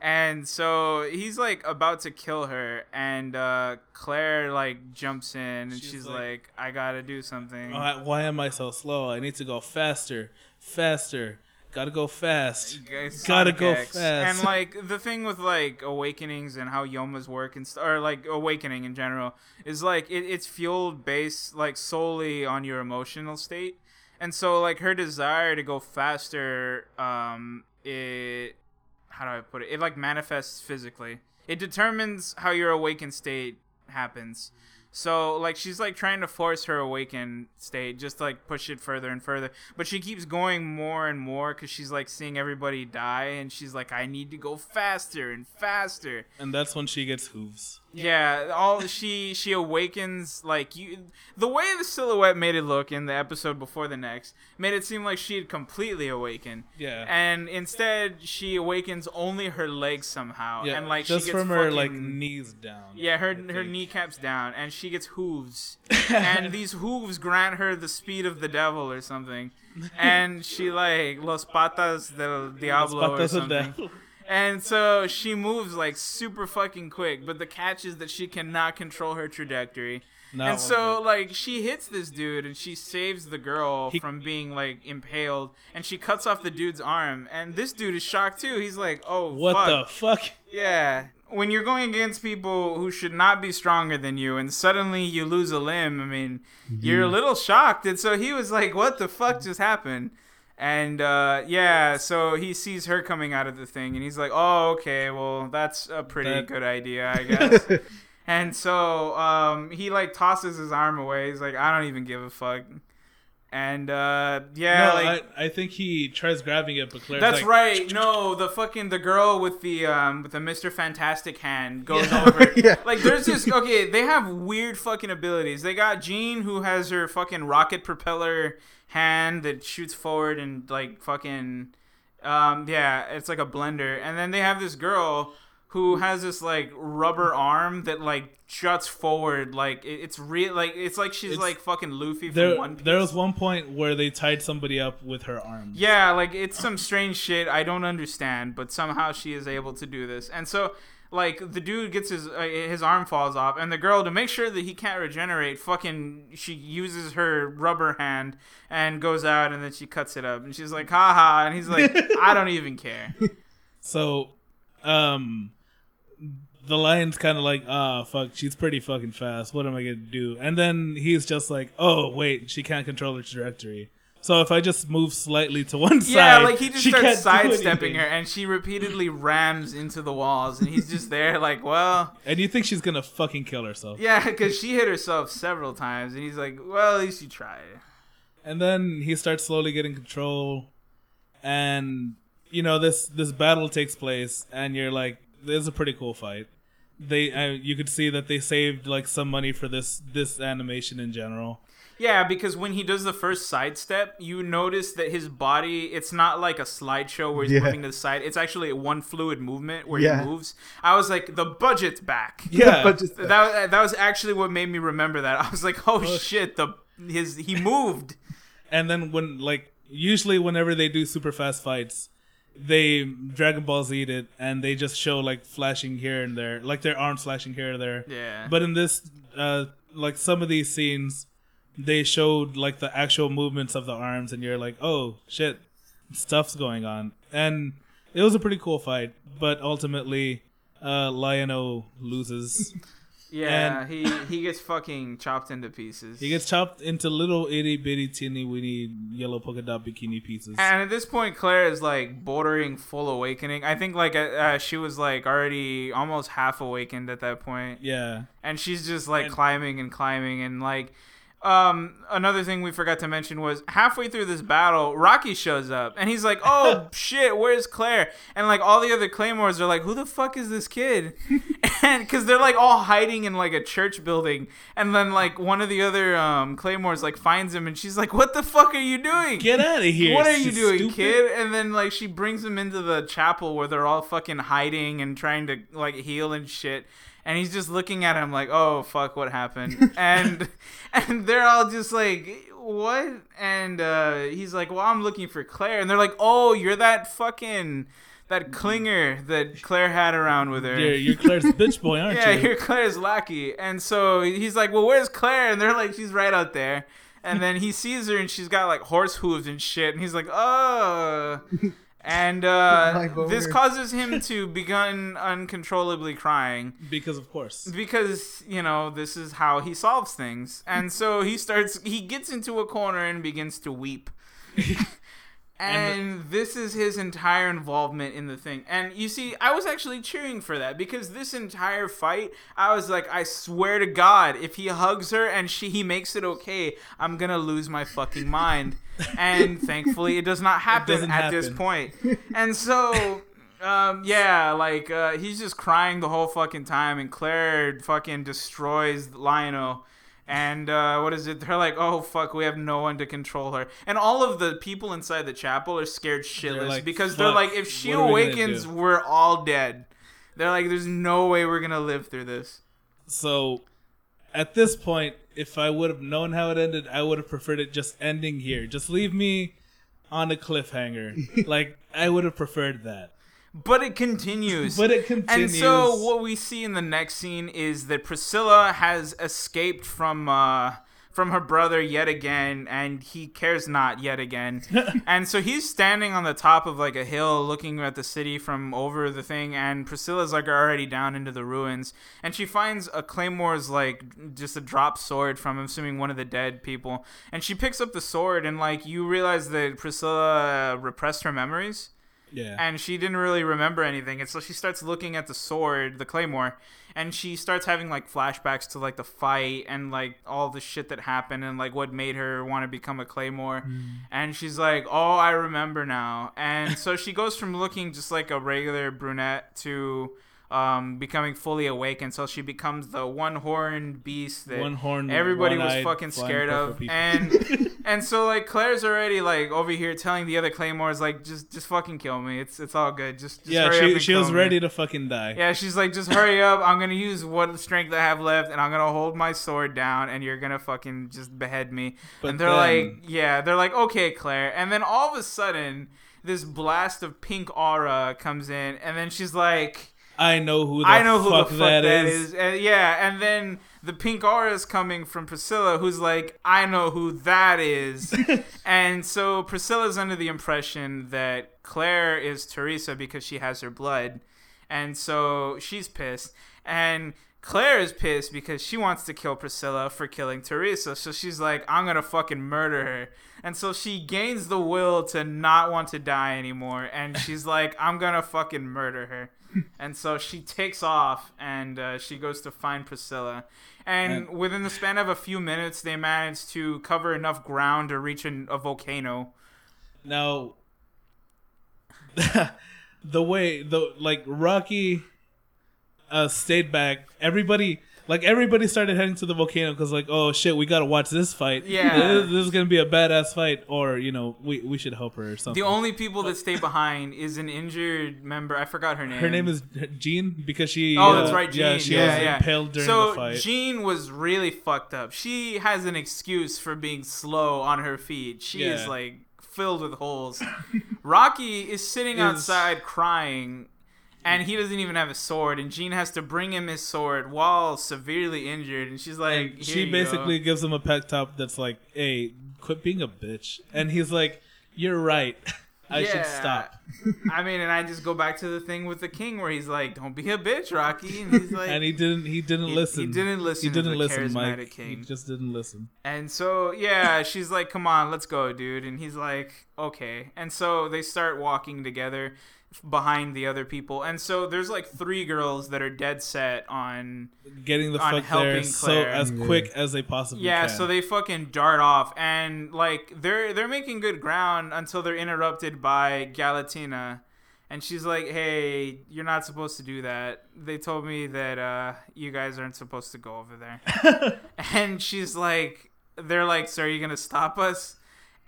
And so he's like about to kill her and uh Claire like jumps in and she's, She's like, like- I got to do something. Why, why am I so slow? I need to go faster, faster. Gotta go fast. Gotta go X. fast. And like the thing with like awakenings and how yomas work and st- or like awakening in general is like it, it's fueled based like solely on your emotional state. And so like her desire to go faster, um, it how do I put it? It like manifests physically. It determines how your awakened state happens. So like she's like trying to force her awakened state, just like push it further and further. But she keeps going more and more because she's like seeing everybody die, and she's like, I need to go faster and faster. And that's when she gets hooves. Yeah, all she she awakens like you. The way the silhouette made it look in the episode before the next made it seem like she had completely awakened. Yeah. And instead, she awakens only her legs somehow, yeah, and like just she gets from her fucking, like knees down. Yeah, her her kneecaps down, and she gets hooves, and these hooves grant her the speed of the devil or something, and she like los patas del diablo or something. And so she moves like super fucking quick, but the catch is that she cannot control her trajectory. Not and so bit. like she hits this dude and she saves the girl He- from being like impaled and she cuts off the dude's arm and this dude is shocked too. He's like, "Oh, what fuck. the fuck? Yeah. When you're going against people who should not be stronger than you and suddenly you lose a limb, I mean, you're a little shocked. And so he was like, what the fuck just happened? And uh, yeah, so he sees her coming out of the thing and he's like, oh, okay, well, that's a pretty That- good idea, I guess. and so um, he like tosses his arm away. He's like, I don't even give a fuck. And uh, yeah, no, like I, I think he tries grabbing it, but Claire's that's like, right. No, the fucking the girl with the um with the Mr. Fantastic hand goes Yeah. over. Yeah. Like there's this okay, they have weird fucking abilities. They got Jean who has her fucking rocket propeller hand that shoots forward and like fucking um yeah, it's like a blender. And then they have this girl who has this like rubber arm that like juts forward like it, it's real like it's like she's It's- like fucking Luffy from There, One Piece. there was one point where they tied somebody up with her arm. Yeah, like it's some strange shit I don't understand, but somehow she is able to do this. And so, like the dude gets his uh, his arm falls off, and the girl to make sure that he can't regenerate, fucking she uses her rubber hand and goes out, and then she cuts it up, and she's like, haha, and he's like, I don't even care. So, um, the lion's kind of like, ah, fuck, she's pretty fucking fast. What am I gonna do? And then he's just like, oh wait, she can't control her trajectory. So if I just move slightly to one Yeah, side, like he just she starts sidestepping her, and she repeatedly rams into the walls, and he's just there, like, well. And you think she's gonna fucking kill herself? Yeah, because she hit herself several times, and he's like, "Well, at least you tried." And then he starts slowly getting control, and you know this this battle takes place, and you're like, this is a pretty cool fight. They, uh, you could see that they saved like some money for this this animation in general. Yeah, because when he does the first sidestep, you notice that his body, it's not like a slideshow where he's Yeah. moving to the side. It's actually one fluid movement where Yeah. he moves. I was like, the budget's back. Yeah, but just That, that was actually what made me remember that. I was like, oh, Oh, shit, the his he moved. and then when like usually whenever they do super fast fights they dragon ball z it and they just show like flashing here and there. Like their arms flashing here and there. Yeah. but in this uh like some of these scenes they showed like the actual movements of the arms and you're like oh shit stuff's going on. And it was a pretty cool fight but ultimately uh Lion-O loses yeah, and- he he gets fucking chopped into pieces. he gets chopped into little itty bitty teeny weeny yellow polka dot bikini pieces And at this point, Claire is like bordering full awakening. I think like uh, uh, she was like already almost half awakened at that point. yeah and she's just like And- climbing and climbing and like um another thing we forgot to mention was halfway through this battle raki shows up and he's like oh shit where's claire and like all the other claymores are like who the fuck is this kid and because they're like all hiding in like a church building and then like one of the other um claymores like finds him and she's like what the fuck are you doing Get out of here! what are you doing, stupid. kid? And then like she brings him into the chapel where they're all fucking hiding and trying to like heal and shit. And he's just looking at him like, "Oh fuck, what happened?" and and they're all just like, "What?" And uh, he's like, "Well, I'm looking for Claire." And they're like, "Oh, you're that fucking that clinger that Claire had around with her." You're, you're Claire's bitch boy, aren't yeah, you? Yeah, you're Claire's lackey. And so he's like, Well, where's Claire? And they're like, She's right out there. And then he sees her and she's got like horse hooves and shit. And he's like, Oh. And uh, this causes him to begin uncontrollably crying Because of course. because, you know, this is how he solves things. And so he starts, he gets into a corner and begins to weep. And this is his entire involvement in the thing. And you see, I was actually cheering for that because this entire fight, I was like, I swear to God, if he hugs her and she he makes it okay, I'm gonna lose my fucking mind. And thankfully, it does not happen at this point. And so. Um, yeah, like uh, he's just crying the whole fucking time, and Claire fucking destroys Lionel. And uh, what is it? They're like, oh fuck, we have no one to control her, and all of the people inside the chapel are scared shitless like, because they're like, if she we awakens, we're all dead. They're like, there's no way we're gonna live through this. So, at this point, if I would have known how it ended, I would have preferred it just ending here. Just leave me on a cliffhanger. like I would have preferred that. But it continues. But it continues. And so what we see in the next scene is that Priscilla has escaped from uh from her brother yet again and he cares not yet again. and so he's standing on the top of like a hill looking at the city from over the thing and Priscilla's like already down into the ruins and she finds a Claymore's like just a drop sword from I'm assuming one of the dead people and she picks up the sword and like you realize that Priscilla uh, repressed her memories yeah. and she didn't really remember anything and so she starts looking at the sword the claymore and she starts having like flashbacks to like the fight and like all the shit that happened and like what made her want to become a claymore. Mm. And she's like oh i remember now. And so she goes from looking just like a regular brunette to um, becoming fully awake until she becomes the one horned beast that One horn. everybody was fucking scared of people. and and so like claire's already like over here telling the other claymores like just just fucking kill me it's it's all good just, just yeah, hurry up she and she was me." ready to fucking die. yeah she's like just hurry up i'm gonna use what strength i have left and i'm gonna hold my sword down and you're gonna fucking just behead me But and they're then- like yeah they're like okay claire and then all of a sudden this blast of pink aura comes in and then she's like I know who the I know who fuck, the fuck that that is. is. And yeah, and then the pink aura is coming from Priscilla, who's like, I know who that is. and so Priscilla's under the impression that Claire is Teresa because she has her blood. And so she's pissed. And Claire is pissed because she wants to kill Priscilla for killing Teresa. So she's like, I'm going to fucking murder her. And so she gains the will to not want to die anymore. And she's like, I'm going to fucking murder her. And so she takes off and uh, she goes to find Priscilla. And And- within the span of a few minutes, they manage to cover enough ground to reach an, a volcano. Now, the way the like Raki uh stayed back, everybody like everybody started heading to the volcano because like oh shit we gotta watch this fight Yeah. this, this is gonna be a badass fight or you know we we should help her or something. The only people that stay behind is an injured member. I forgot her name. her name is Jean because she Oh, uh, that's right, Jean. yeah she yeah, was yeah. impaled during so the fight. Jean was really fucked up. She has an excuse for being slow on her feet. She is like filled with holes. Raki is sitting Is- outside crying. And he doesn't even have a sword, and Jean has to bring him his sword while severely injured. And she's like, And she you go." basically gives him a pep talk that's like hey quit being a bitch and he's like you're right I should stop I mean, and I just go back to the thing with the king where he's like, "Don't be a bitch, Raki," and he's like, and he didn't he didn't He- listen he didn't listen he didn't listen Mike king. he just didn't listen And so, yeah, she's like, "Come on, let's go, dude." And he's like, "Okay." And so they start walking together behind the other people. And so there's like three girls that are dead set on getting the On fuck helping there so as Yeah. quick as they possibly Yeah, can. Yeah, so they fucking dart off and like they're they're making good ground until they're interrupted by Galatina. And she's like, "Hey, you're not supposed to do that. They told me that uh you guys aren't supposed to go over there." and she's like they're like, "So are you going to stop us?"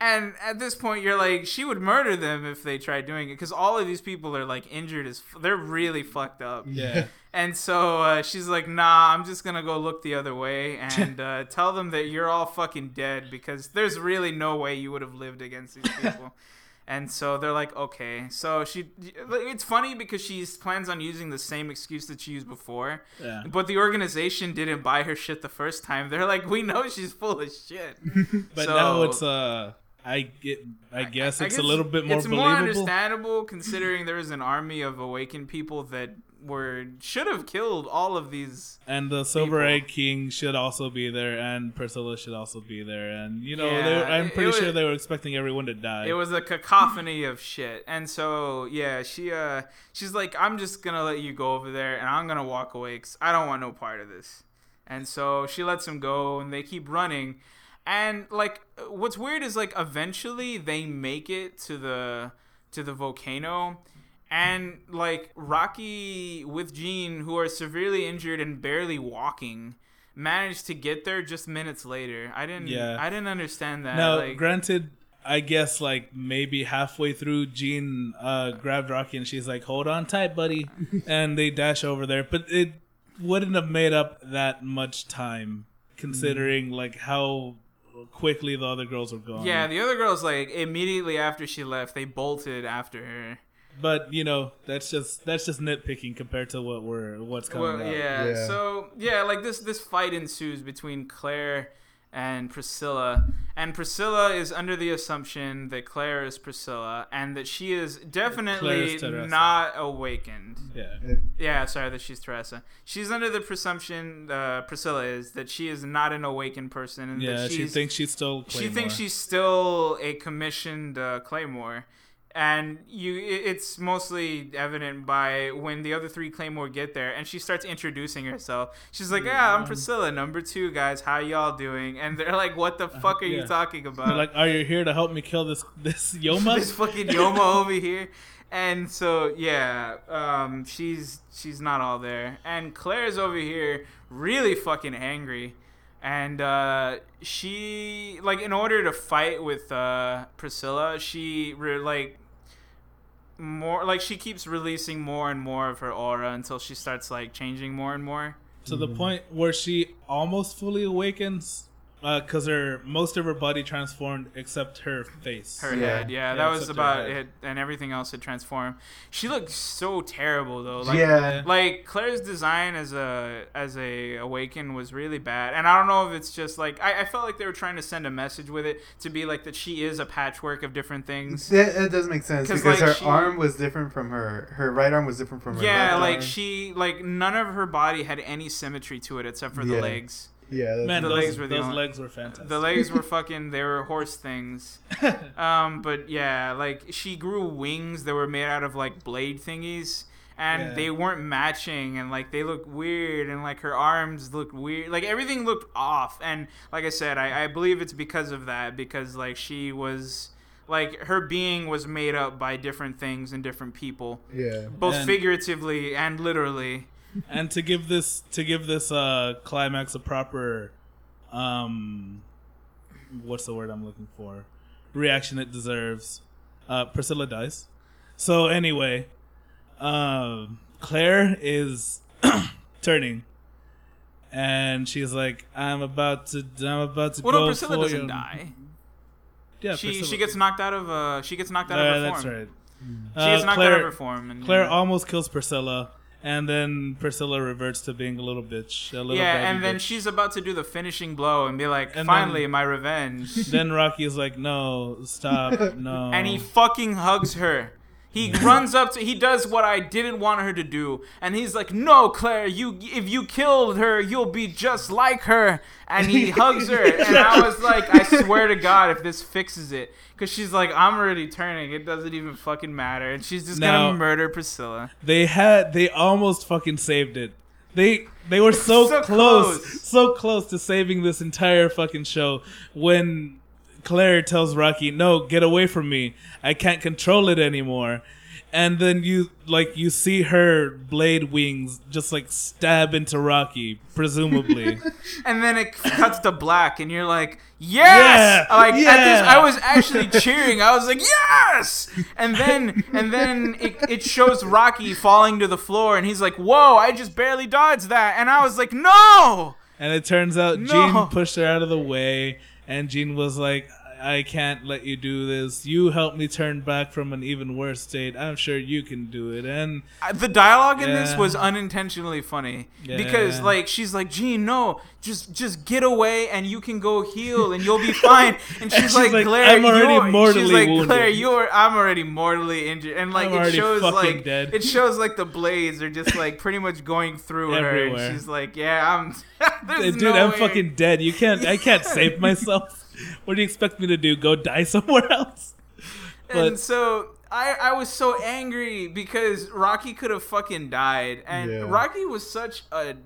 And at this point, you're like, she would murder them if they tried doing it because all of these people are like injured as f- they're really fucked up. yeah And so uh, she's like, "Nah, I'm just gonna go look the other way and uh, tell them that you're all fucking dead because there's really no way you would have lived against these people." and so they're like, "Okay." So she, it's funny because she plans on using the same excuse that she used before, yeah but the organization didn't buy her shit the first time. They're like, "We know she's full of shit." but So- now it's uh I get I guess I it's guess a little bit more It's more understandable considering there was an army of awakened people that were should have killed all of these and the silver people. egg king should also be there and Priscilla should also be there and you know Yeah, were, I'm pretty it sure was- they were expecting everyone to die It was a cacophony of shit. And so, yeah, she uh she's like I'm just going to let you go over there and I'm going to walk away cuz I don't want no part of this. And so she lets him go and they keep running. And like what's weird is like eventually they make it to the to the volcano and like Raki with Jean, who are severely injured and barely walking, managed to get there just minutes later. I didn't. Yeah. I didn't understand that. Now, like, granted, I guess like maybe halfway through, Jean uh, grabbed Raki and she's like, "Hold on tight, buddy," and they dash over there. But it wouldn't have made up that much time, considering like how quickly the other girls were gone. yeah, the other girls like immediately after she left, they bolted after her. but you know that's just that's just nitpicking compared to what we're what's coming Well, up. yeah. Yeah. So yeah, like this this fight ensues between Claire and Priscilla, and Priscilla is under the assumption that Claire is Priscilla, and that she is definitely Teresa. not awakened. Yeah. Yeah, sorry that she's Teresa. She's under the presumption uh, Priscilla is that she is not an awakened person, and Yeah, that she thinks she's still. she thinks she's still a commissioned uh, Claymore, and you it's mostly evident by when the other three Claymore get there, and she starts introducing herself. She's like, "Yeah, I'm Priscilla, number two, guys. How y'all doing?" And they're like, "What the fuck are yeah. you talking about?" They're like, "Are you here to help me kill this this Yoma?" this fucking Yoma over here. And so yeah, um, she's she's not all there, and Claire's over here really fucking angry, and uh, she like in order to fight with uh, Priscilla, she re- like more like she keeps releasing more and more of her aura until she starts like changing more and more. to the mm. point where she almost fully awakens Uh, because her most of her body transformed except her face. Her Yeah. head, yeah, Yeah, that was about it, and everything else had transformed. She looked so terrible though. Like, yeah. like Claire's design as a as a awaken was really bad, and I don't know if it's just like I, I felt like they were trying to send a message with it to be like that she is a patchwork of different things. That, that does make sense because like, her she- arm was different from her. Her right arm was different from her. Yeah, left like arm. she like none of her body had any symmetry to it except for the legs. Yeah, Man, The those, legs were the those only- legs were fantastic. The legs were fucking they were horse things. Um, but yeah, like she grew wings that were made out of like blade thingies. And Yeah. they weren't matching, and like they looked weird, and like her arms looked weird, like everything looked off. And like I said, I, I believe it's because of that, because like she was, like her being was made up by different things and different people, yeah. both And- figuratively and literally. And to give this to give this uh climax a proper um what's the word i'm looking for reaction it deserves uh priscilla dies so anyway um claire is turning and she's like i'm about to i'm about to Well, go no, Priscilla doesn't you." die. yeah she Priscilla- she gets knocked out of uh she gets knocked out Yeah, of her that's form. right She Uh, gets knocked claire, out of her form. And, claire almost kills priscilla and then priscilla reverts to being a little bitch a little yeah, and then bitch. she's about to do the finishing blow and be like, And "Finally, then- my revenge." then Raki is like, "No, stop, no." and he fucking hugs her. He runs up to. He does what I didn't want her to do, and he's like, "No, Claire, you if you killed her, you'll be just like her." And he hugs her, and I was like, "I swear to God, if this fixes it." Because she's like, I'm already turning. It doesn't even fucking matter. And she's just Now- gonna murder Priscilla. they had they almost fucking saved it. They they were so, So close, close. so close to saving this entire fucking show when Claire tells Raki, "No, get away from me. I can't control it anymore." And then you like you see her blade wings just like stab into Raki, presumably. And then it cuts to black, and you're like, "Yes!" Yeah, like at this. I was actually cheering. I was like, "Yes!" And then, and then it, it shows Raki falling to the floor, and he's like, "Whoa! I just barely dodged that," and I was like, "No!" And it turns out No. Jean pushed her out of the way, and Jean was like, I can't let you do this. You helped me turn back from an even worse state. I'm sure you can do it. And The dialogue in this was unintentionally funny because, like, she's like, "Jean, no, just just get away, and you can go heal, and you'll be fine." And she's, she's like, like, "Claire, "I'm already you're-" mortally she's like, wounded. "Claire, you're I'm already mortally injured," and like I'm it shows like dead. it shows like the blades are just like pretty much going through her, and she's like, "Yeah, I'm." there's dude, no I'm way." fucking dead. You can't. I can't save myself. What do you expect me to do? Go die somewhere else? and so I, I was so angry because Raki could have fucking died, and Yeah. Raki was such a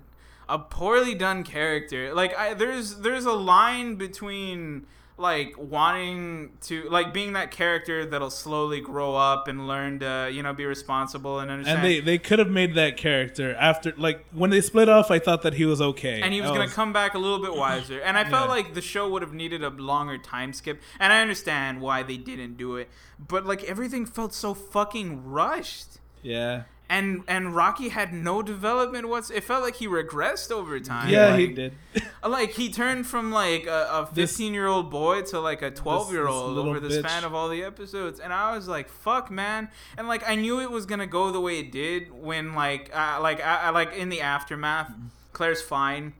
a poorly done character. Like I there's there's a line between like wanting to like being that character that'll slowly grow up and learn to you know be responsible and understand. And they they could have made that character after like when they split off. I thought that he was okay, and he was I gonna come back a little bit wiser. And I felt Yeah. like the show would have needed a longer time skip. And I understand why they didn't do it, but like everything felt so fucking rushed. Yeah, And and Raki had no development. What's it felt like he regressed over time. yeah, like, he did. Like he turned from like a, a 15 year old boy to like a 12 year old over the bitch. span of all the episodes, and I was like, "Fuck, man!" And like I knew it was gonna go the way it did when like uh, like I, I like in the aftermath, Claire's fine.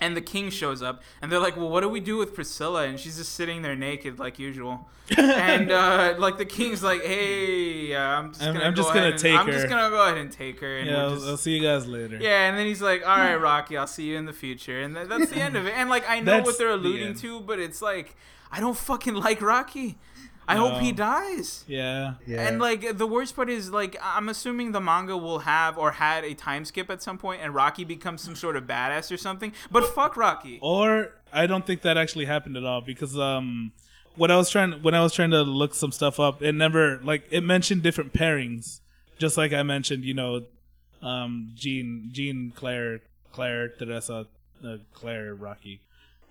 And the king shows up, and they're like, "Well, what do we do with Priscilla?" And she's just sitting there naked, like usual. and uh, like the king's like, "Hey, uh, I'm just gonna, I'm go just gonna and- take I'm just gonna go ahead and take her." And Yeah, I'll, just- I'll see you guys later. yeah, and then he's like, "All right, Raki, I'll see you in the future," and th- that's the end of it. And like, I know That's what they're alluding end. to, but it's like, I don't fucking like Raki. I hope he dies. yeah. Yeah. And like the worst part is like I'm assuming the manga will have or had a time skip at some point, and Raki becomes some sort of badass or something. But fuck Raki. Or I don't think that actually happened at all because um when I was trying when I was trying to look some stuff up, it never like it mentioned different pairings. Just like I mentioned, you know, um Jean Jean Claire Claire Teresa uh, Claire Raki.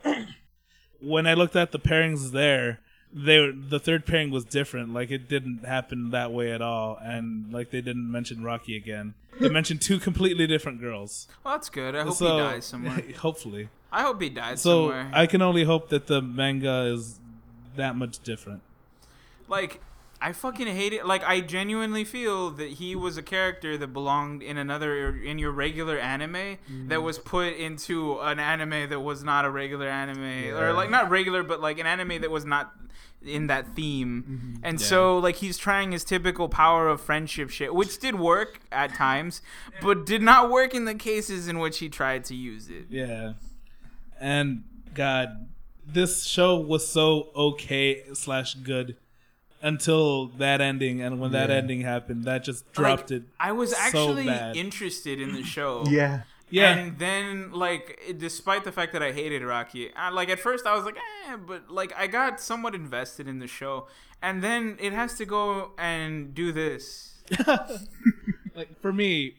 when I looked at the pairings there, they were, the third pairing was different. Like it didn't happen that way at all, and like they didn't mention Raki again. They mentioned two completely different girls. Well, that's good. I hope so he dies somewhere. hopefully. I hope he dies So somewhere. I can only hope that the manga is that much different. like I fucking hate it. Like I genuinely feel that he was a character that belonged in another in your regular anime that was put into an anime that was not a regular anime or like not regular but like an anime that was not in that theme. Mm-hmm. And Yeah. so like he's trying his typical power of friendship shit, which did work at times, but did not work in the cases in which he tried to use it. Yeah, and God, this show was so okay slash good until that ending, and when that Yeah. ending happened, that just dropped Like, it. I was so actually bad. interested in the show. yeah. Yeah, And then, like, despite the fact that I hated Raki, I, like at first I was like, eh, but like I got somewhat invested in the show, and then it has to go and do this. like for me,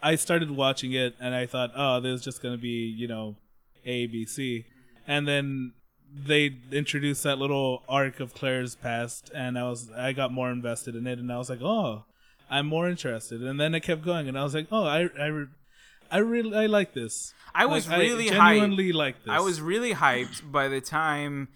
I started watching it and I thought, oh, this is just gonna be you know, A B C, and then they introduced that little arc of Claire's past, and I was I got more invested in it, and I was like, oh, I'm more interested, and then it kept going, and I was like, oh, I I, re- I really I like this. I was Like, really I hyped. genuinely like this. I was really hyped by the time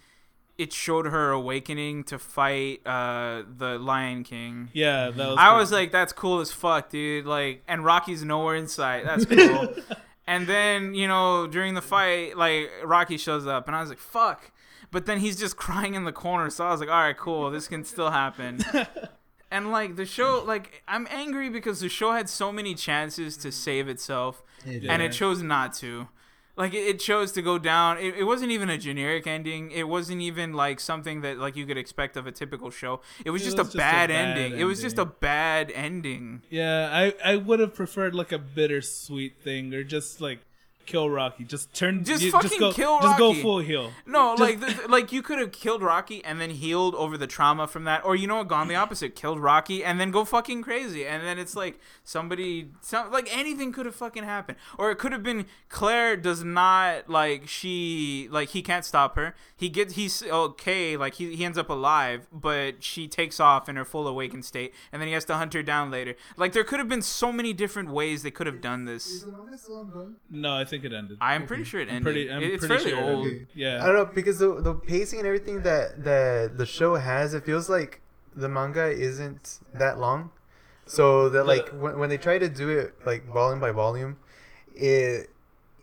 it showed her awakening to fight uh, the Lion King. yeah, that was. I cool. was like, that's cool as fuck, dude. Like, and Raki's nowhere in sight. That's cool. and then, you know, during the fight, like, Raki shows up, and I was like, fuck. But then he's just crying in the corner, so I was like, all right, cool. This can still happen. and, like, the show, like, I'm angry because the show had so many chances to save itself, and it chose not to. Like it chose to go down. It, it wasn't even a generic ending. It wasn't even like something that like you could expect of a typical show. It was It just, was a, just a bad bad ending. It was just a bad ending. Yeah, I I would have preferred like a bittersweet thing, or just like kill Raki. Just turn. Just you- fucking go, kill Just go full heel. No, Just- like th- like you could have killed Raki and then healed over the trauma from that, or you know what, gone the opposite, killed Raki and then go fucking crazy, and then it's like somebody, some like anything could have fucking happened, or it could have been Claire does not like she like he can't stop her. He gets he's okay, like he he ends up alive, but she takes off in her full awakened state, and then he has to hunt her down later. Like there could have been so many different ways they could have done this. No, I think it ended. I'm pretty sure it ended. pretty. I'm it's pretty fairly sure old. ended. Yeah. I don't know because the the pacing and everything that that the show has, it feels like the manga isn't that long. So that like when, when they try to do it like volume by volume, it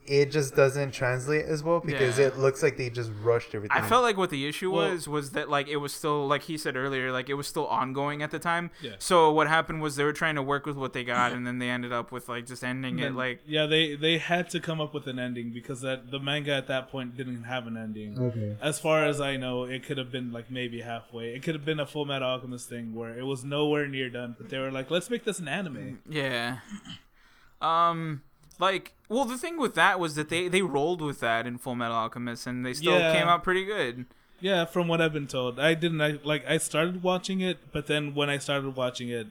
it just doesn't translate as well because Yeah. it looks like they just rushed everything. I felt like what the issue Well- was was that like it was still like he said earlier like it was still ongoing at the time. Yeah. So what happened was they were trying to work with what they got and then they ended up with like just ending it like yeah, they they had to come up with an ending because that the manga at that point didn't have an ending. Okay. As far as I know, it could have been like maybe halfway. It could have been a Full Metal Alchemist thing where it was nowhere near done, but they were like, "Let's make this an anime." yeah. Um like well the thing with that was that they they rolled with that in Full Metal Alchemist and they still Yeah. came out pretty good. Yeah, from what I've been told, I didn't I, like. I started watching it, but then when I started watching it,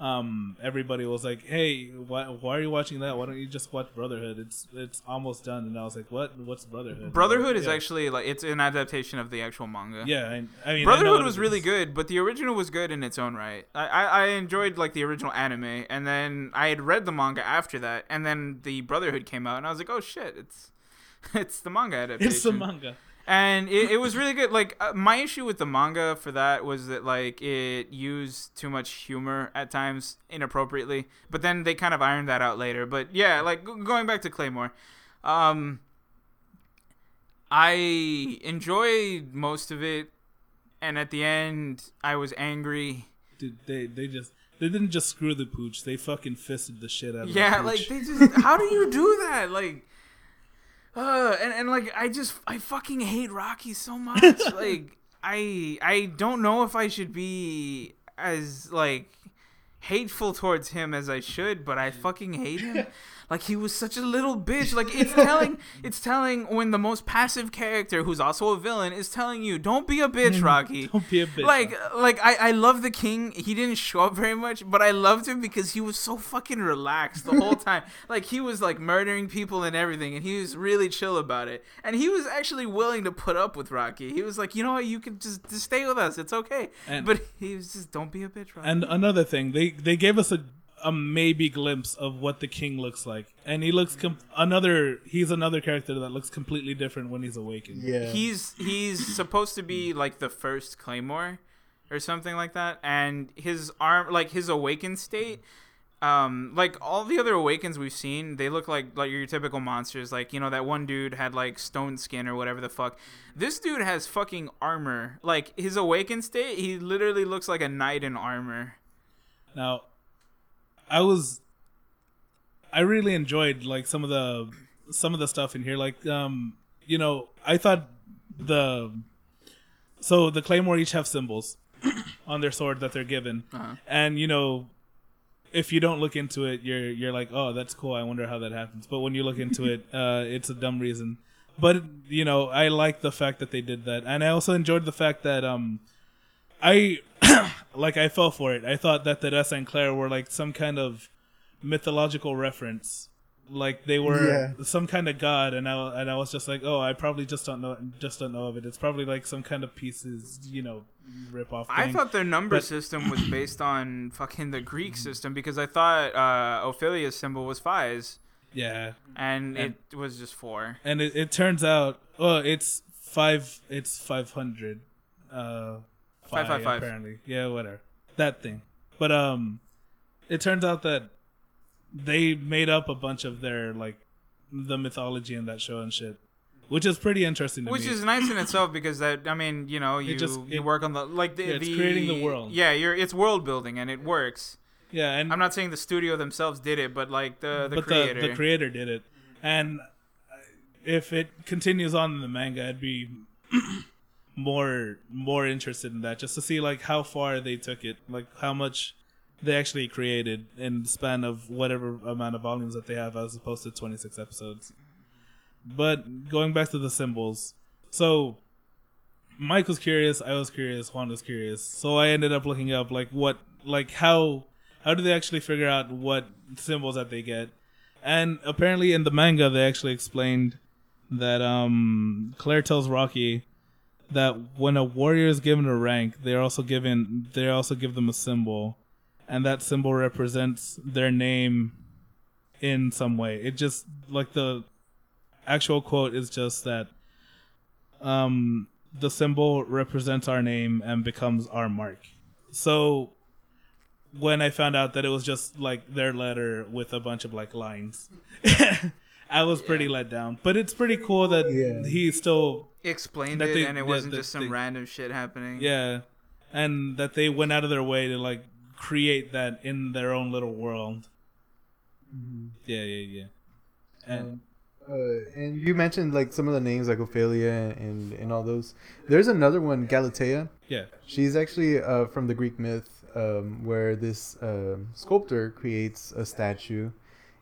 um, everybody was like, "Hey, why, why are you watching that? Why don't you just watch Brotherhood? It's it's almost done." And I was like, "What? What's Brotherhood?" Brotherhood is Yeah. actually like it's an adaptation of the actual manga. yeah. I, I mean, Brotherhood what was really good, but the original was good in its own right. I, I, I enjoyed like the original anime, and then I had read the manga after that, and then the Brotherhood came out, and I was like, oh shit, it's it's the manga adaptation. It's the manga. And it, it was really good. Like uh, my issue with the manga for that was that like it used too much humor at times inappropriately, but then they kind of ironed that out later. But yeah, like g- going back to Claymore, um, I enjoyed most of it, and at the end, I was angry. Dude, they they just they didn't just screw the pooch. They fucking fisted the shit out of Yeah, like they just how do you do that? Like uh and, and like I just I fucking hate Raki so much. like I I don't know if I should be as like hateful towards him as I should, but I fucking hate him. Like he was such a little bitch. Like it's telling it's telling when the most passive character who's also a villain is telling you, Don't be a bitch, Raki. Don't be a bitch. Like, like I, I love the king. He didn't show up very much, but I loved him because he was so fucking relaxed the whole time. like he was like murdering people and everything, and he was really chill about it. And he was actually willing to put up with Raki. He was like, you know what, you can just, just stay with us. It's okay. And- but he was just, don't be a bitch, Raki. And another thing, they they gave us a a maybe glimpse of what the king looks like, and he looks com- another. He's another character that looks completely different when he's awakened. Yeah. he's he's supposed to be like the first claymore or something like that and his arm like his awakened state um like all the other awakens we've seen they look like like your typical monsters like you know that one dude had like stone skin or whatever the fuck this dude has fucking armor like his awakened state he literally looks like a knight in armor Now, I was, I really enjoyed like some of the some of the stuff in here. Like, um, you know, I thought the so the claymore each have symbols on their sword that they're given, Uh-huh. and you know, if you don't look into it, you're you're like, oh, that's cool. I wonder how that happens. But when you look into it, uh, it's a dumb reason. But you know, I like the fact that they did that, and I also enjoyed the fact that um, I like I fell for it. I thought that the Teresa and Claire were like some kind of mythological reference, like they were Yeah. some kind of god, and I and I was just like, oh, I probably just don't know, just don't know of it. It's probably like some kind of pieces, you know, rip off. I thought their number But- system was based on fucking the Greek system because I thought uh, Ophelia's symbol was Phi's yeah, and, And- it was just four. and it, it turns out, well, it's five, it's five hundred, uh, Five, five, five. apparently, yeah, whatever, that thing. But um, it turns out that they made up a bunch of their like the mythology in that show and shit, which is pretty interesting to Which me. is nice in itself because that I mean you know you just- you it- work on the like the, Yeah, it's the creating the world. Yeah, you're it's world building and it works. yeah, and I'm not saying the studio themselves did it, but like the the but creator. the the creator did it, and if it continues on in the manga, it'd be more more interested in that just to see like how far they took it, like how much they actually created in the span of whatever amount of volumes that they have, as opposed to 26 episodes. But going back to the symbols, so Mike was curious, I was curious, Juan was curious, so I ended up looking up like what, like how, how do they actually figure out what symbols that they get? And apparently in the manga they actually explained that um Claire tells Raki that when a warrior is given a rank, they're also given they also give them a symbol, and that symbol represents their name in some way. It just like the actual quote is just that um the symbol represents our name and becomes our mark. So when I found out that it was just like their letter with a bunch of like lines, I was pretty let down. But it's pretty cool that Yeah. he still explained that it they- and it yeah, wasn't that just some they- random shit happening. yeah, and that they went out of their way to like create that in their own little world. Yeah, yeah, yeah. And Uh, and you mentioned like some of the names like Ophelia and and all those. There's another one, Galatea. yeah, She's actually uh, from the Greek myth, um, where this um sculptor creates a statue,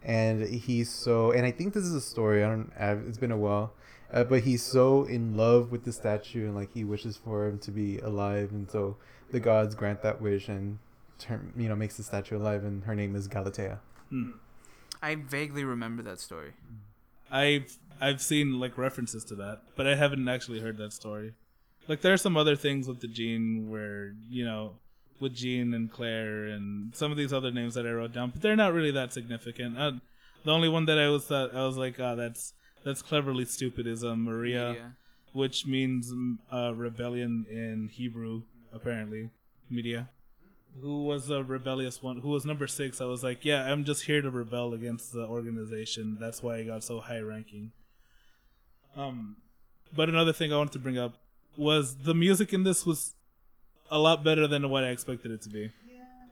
and he's so. And I think this is a story. I don't. I've, it's been a while, uh, but he's so in love with the statue and like he wishes for him to be alive, and so the gods grant that wish and turn you know makes the statue alive, and her name is Galatea. Hmm. I vaguely remember that story. I've I've seen like references to that, but I haven't actually heard that story. Like there are some other things with the gene where you know with Jean and Claire and some of these other names that I wrote down, but they're not really that significant. Uh, the only one that I was thought I was like, oh, that's that's cleverly stupid is uh, Maria, Miria. which means uh, rebellion in Hebrew, apparently. Miria. Who was a rebellious one? Who was number six? I was like, yeah, I'm just here to rebel against the organization. That's why I got so high ranking. Um, but another thing I wanted to bring up was the music in this was a lot better than what I expected it to be.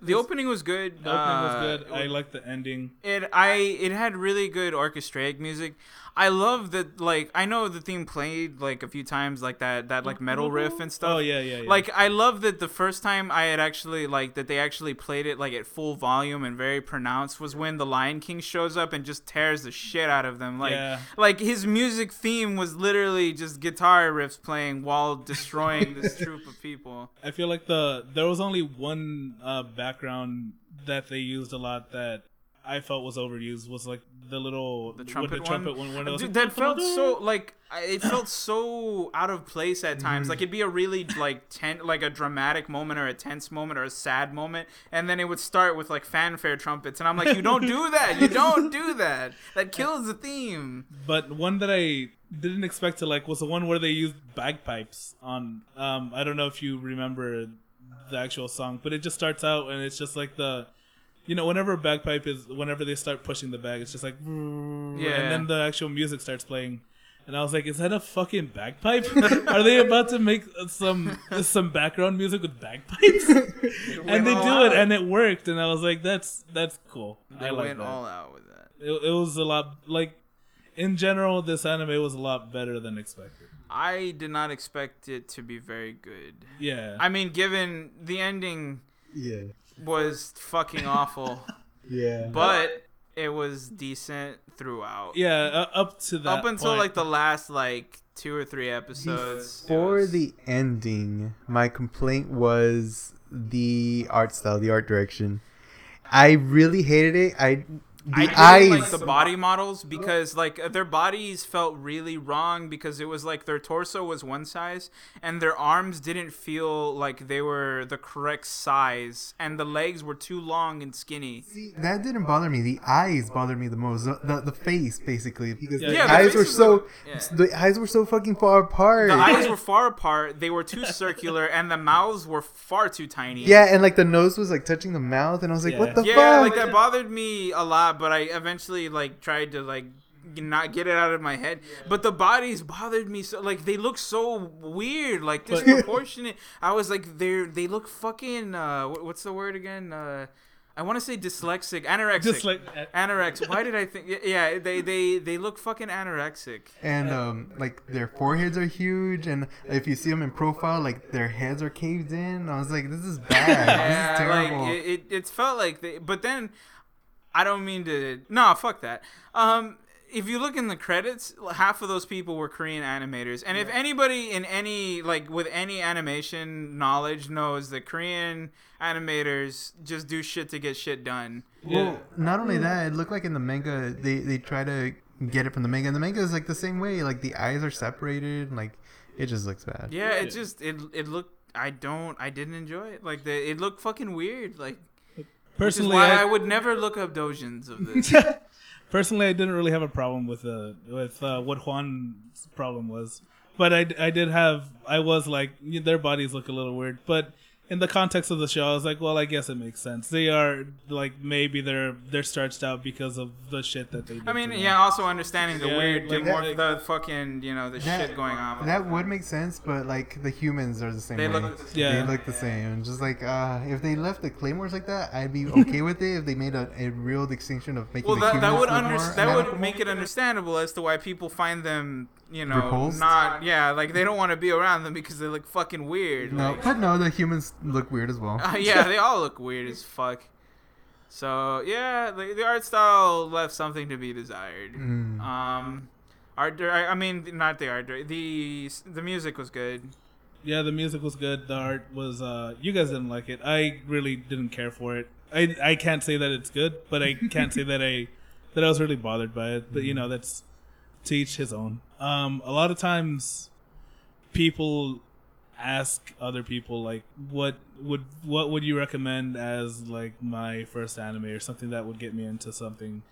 The opening was good. The opening was uh, good. I liked the ending. It I it had really good orchestrated music. I love that like I know the theme played like a few times like that that like metal riff and stuff. Oh yeah, yeah, yeah. Like I love that the first time I had actually like that they actually played it like at full volume and very pronounced was when the Lion King shows up and just tears the shit out of them. Like Yeah. like his music theme was literally just guitar riffs playing while destroying this troop of people. I feel like the there was only one uh, background that they used a lot that I felt was overused was like the little The trumpet, the trumpet one, one. when it was Dude, like, that felt so like it felt so out of place at times. Like it'd be a really like ten, like a dramatic moment or a tense moment or a sad moment, and then it would start with like fanfare trumpets, and I'm like, you don't do that. You don't do that. That kills the theme. But one that I didn't expect to like was the one where they used bagpipes on. Um, I don't know if you remember the actual song, but it just starts out and it's just like the, you know, whenever a bagpipe is, whenever they start pushing the bag, it's just like, Yeah. and then the actual music starts playing. And I was like, "Is that a fucking bagpipe? Are they about to make some some background music with bagpipes?" and they all do it, and it worked. And I was like, "That's that's cool. They I like went that." all out with that. it, it was a lot like in general this anime was a lot better than expected I did not expect it to be very good. yeah I mean, given the ending Yeah, was fucking awful, yeah. but it was decent throughout. yeah uh, up to that up until point. like the last like two or three episodes. For was- the ending, my complaint was the art style, the art direction. I really hated it. I the I eyes. like the body models because like uh, their bodies felt really wrong because it was like their torso was one size and their arms didn't feel like they were the correct size and the legs were too long and skinny. See, that didn't bother me. The eyes bothered me the most. The, the, the face, basically, because Yeah, the yeah, the eyes were so little- yeah. the eyes were so fucking far apart. The eyes were far apart, they were too circular and the mouths were far too tiny. yeah, and like the nose was like touching the mouth, and I was like, Yeah. "What the fuck? yeah, like that bothered me a lot, but I eventually like tried to like not get it out of my head. But the bodies bothered me so like they look so weird, like disproportionate. I was like they they look fucking uh what's the word again? Uh I want to say dyslexic, anorexic. just like uh, Why did I think? Yeah, they they they look fucking anorexic. and um, like their foreheads are huge, and if you see them in profile, like their heads are caved in. I was like, "This is bad. this is Yeah, like it, it, it felt like they, but then I don't mean to. No, fuck that. Um, if you look in the credits, half of those people were Korean animators, and if anybody in any like with any animation knowledge knows that Korean animators just do shit to get shit done. Well, not only that, it looked like in the manga they they try to get it from the manga. And the manga is like the same way. Like the eyes are separated. and, Like it just looks bad. Yeah, it just it it looked. I don't. I didn't enjoy it. Like the it looked fucking weird. Like which is personally why I I, would never look up dojins of this. personally I didn't really have a problem with uh with uh, what Juan's problem was but I, I did have I was like their bodies look a little weird but in the context of the show I was like well I guess it makes sense they are like maybe they're they're stretched out because of the shit that they did I mean, to them. yeah. Also understanding the Yeah, weird, the, like more, that- the fucking, you know, the That- shit going on. That would make sense, but like the humans are the same They way. look- Yeah. They look the same. Just like uh, if they left the claymores like that, I'd be okay with it. If they made a, a real distinction of making well, the that, humans that would look under, more that would make it understandable as to why people find them, you know, Repulsed? not yeah, like they don't want to be around them because they look fucking weird. No, like- but no, the humans look weird as well. Uh, yeah, they all look weird as fuck. So yeah, the, the art style left something to be desired. Mm. Um, art. I, I mean, not the art. The the music was good. Yeah, the music was good. The art was. uh You guys didn't like it. I really didn't care for it. I I can't say that it's good, but I can't say that I that I was really bothered by it. But you know, that's to each his own. Um, a lot of times, people ask other people like, "What would what would you recommend as like my first anime or something that would get me into something?"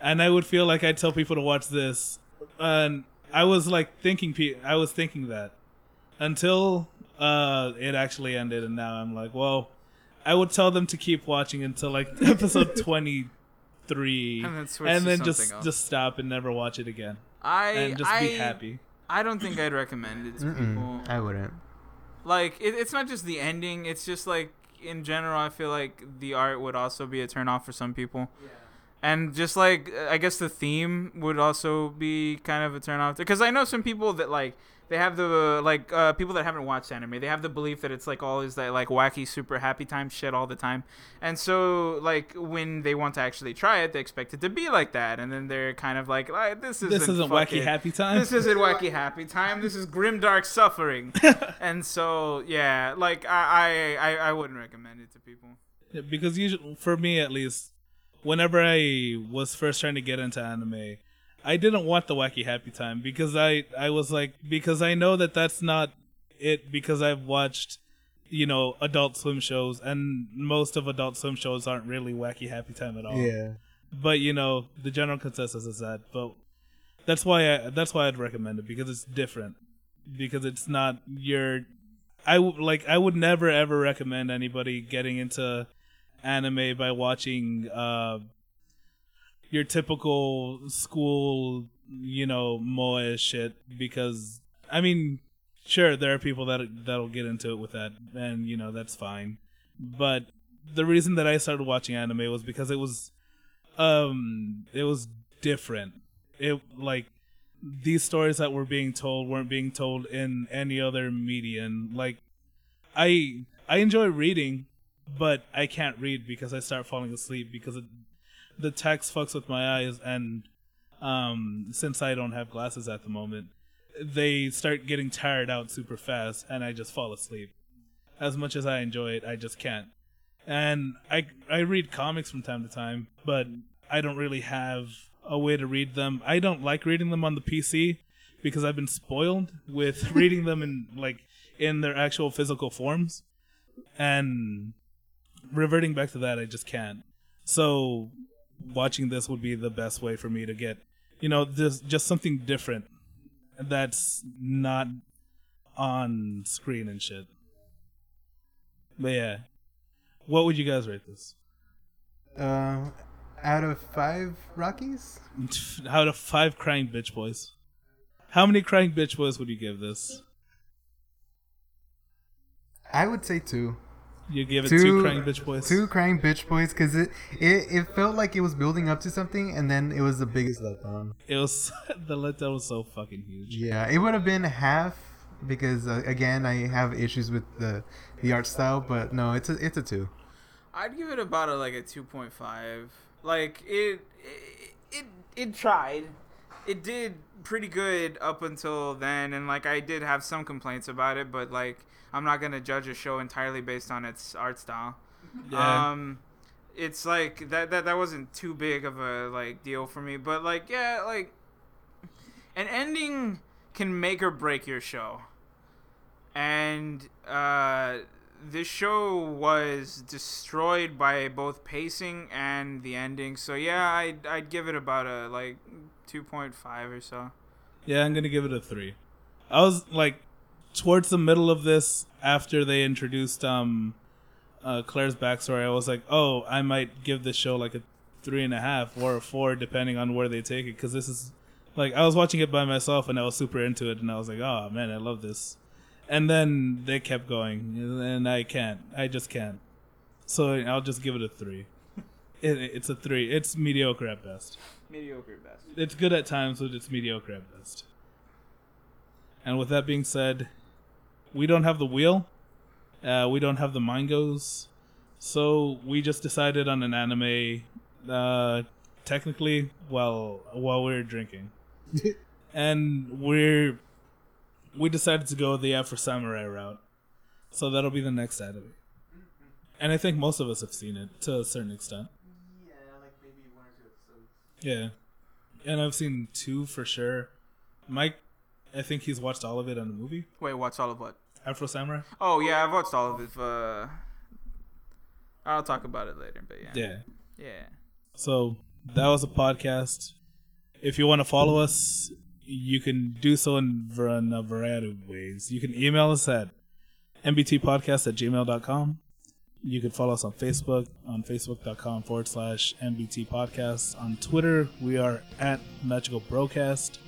And I would feel like I'd tell people to watch this, and I was like thinking, pe- I was thinking that until uh it actually ended and now i'm like well i would tell them to keep watching until like episode 23 And then and then just else. just stop and never watch it again I and just I, be happy I don't think I'd recommend it to people. Mm-mm, I wouldn't. Like it, it's not just the ending it's just like in general i feel like the art would also be a turn off for some people. And just like i guess the theme would also be kind of a turn off because i know some people that like they have the like uh, people that haven't watched anime they have the belief that it's like always that like wacky super happy time shit all the time and so like when they want to actually try it they expect it to be like that and then they're kind of like, this isn't this isn't wacky happy time this isn't wacky happy time. This is grim dark suffering. and so yeah, like I, I I I wouldn't recommend it to people. Because usually for me at least whenever i was first trying to get into anime i didn't want the wacky happy time because i i was like because i know that that's not it because i've watched you know adult swim shows and most of adult swim shows aren't really wacky happy time at all Yeah. but you know the general consensus is that but that's why I, that's why i'd recommend it because it's different because it's not your i would like i would never ever recommend anybody getting into anime by watching uh your typical school you know moe shit because i mean sure there are people that that'll get into it with that and you know that's fine. But the reason that i started watching anime was because it was um it was different. It like these stories that were being told weren't being told in any other medium. Like i i enjoy reading but i can't read because i start falling asleep because it, the text fucks with my eyes and um since i don't have glasses at the moment they start getting tired out super fast and i just fall asleep as much as i enjoy it i just can't and I I read comics from time to time, but I don't really have a way to read them. I don't like reading them on the PC because I've been spoiled with reading them in like in their actual physical forms. And reverting back to that, I just can't. So watching this would be the best way for me to get, you know, this just something different that's not on screen and shit. But yeah, what would you guys rate this? Uh, out of five Rakis, Out of five crying bitch boys, how many crying bitch boys would you give this? I would say two. You give it two, crying bitch boys. Two crying bitch boys, because it, it it felt like it was building up to something, and then it was the biggest letdown. It was the letdown was so fucking huge. Yeah, it would have been half because uh, again I have issues with the the art style, but no, it's a it's a two. I'd give it about a like a two point five. Like it, it, it, it tried. It did pretty good up until then, and like I did have some complaints about it, but like I'm not gonna judge a show entirely based on its art style. Yeah. Um, it's like that that that wasn't too big of a like deal for me, but like yeah, like an ending can make or break your show, and uh, this show was destroyed by both pacing and the ending. So yeah, I'd I'd give it about a like two point five or so. Yeah, I'm gonna give it a three. I was like towards the middle of this after they introduced um uh, Claire's backstory. I was like, oh, I might give this show like a three and a half or a four, depending on where they take it. Because this is like I was watching it by myself and I was super into it, and I was like, oh man, I love this. And then they kept going, and I can't. I just can't. So I'll just give it a three. It, it's a three. It's mediocre at best. Mediocre at best. It's good at times, but it's mediocre at best. And with that being said, we don't have the wheel. Uh, we don't have the mangos. So we just decided on an anime, uh, technically, while while we were drinking. and we're we decided to go the Afro Samurai route, so that'll be the next anime. And I think most of us have seen it to a certain extent. Yeah, like maybe one or two episodes. Yeah, and I've seen two for sure. Mike, I think he's watched all of it on the movie Wait, watch all of what? Afro Samurai. Oh yeah, I've watched all of it. Uh, I'll talk about it later, but yeah. Yeah. Yeah. So that was a podcast. If you want to follow us, you can do so in, in a variety of ways. You can email us at mbtpodcast at gmail.com. You can follow us on Facebook on facebook.com forward slash MBT podcast. On Twitter, we are at Magical Broadcast.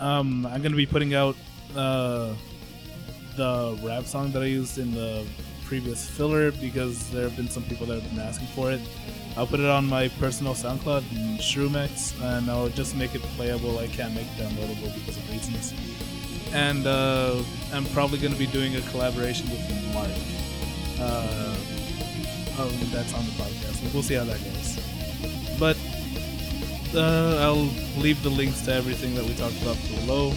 Um, I'm going to be putting out uh, the rap song that I used in the previous filler because there have been some people that have been asking for it. I'll put it on my personal SoundCloud, Shroomex, and I'll just make it playable. I can't make it downloadable because of reasons. And uh, I'm probably going to be doing a collaboration with Mark. Uh, um, that's on the podcast. We'll see how that goes. But uh, I'll leave the links to everything that we talked about below.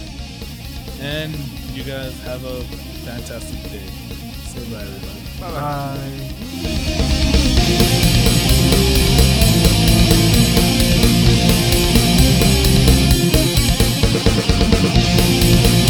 And you guys have a fantastic day. Say bye, everybody. Bye. bye.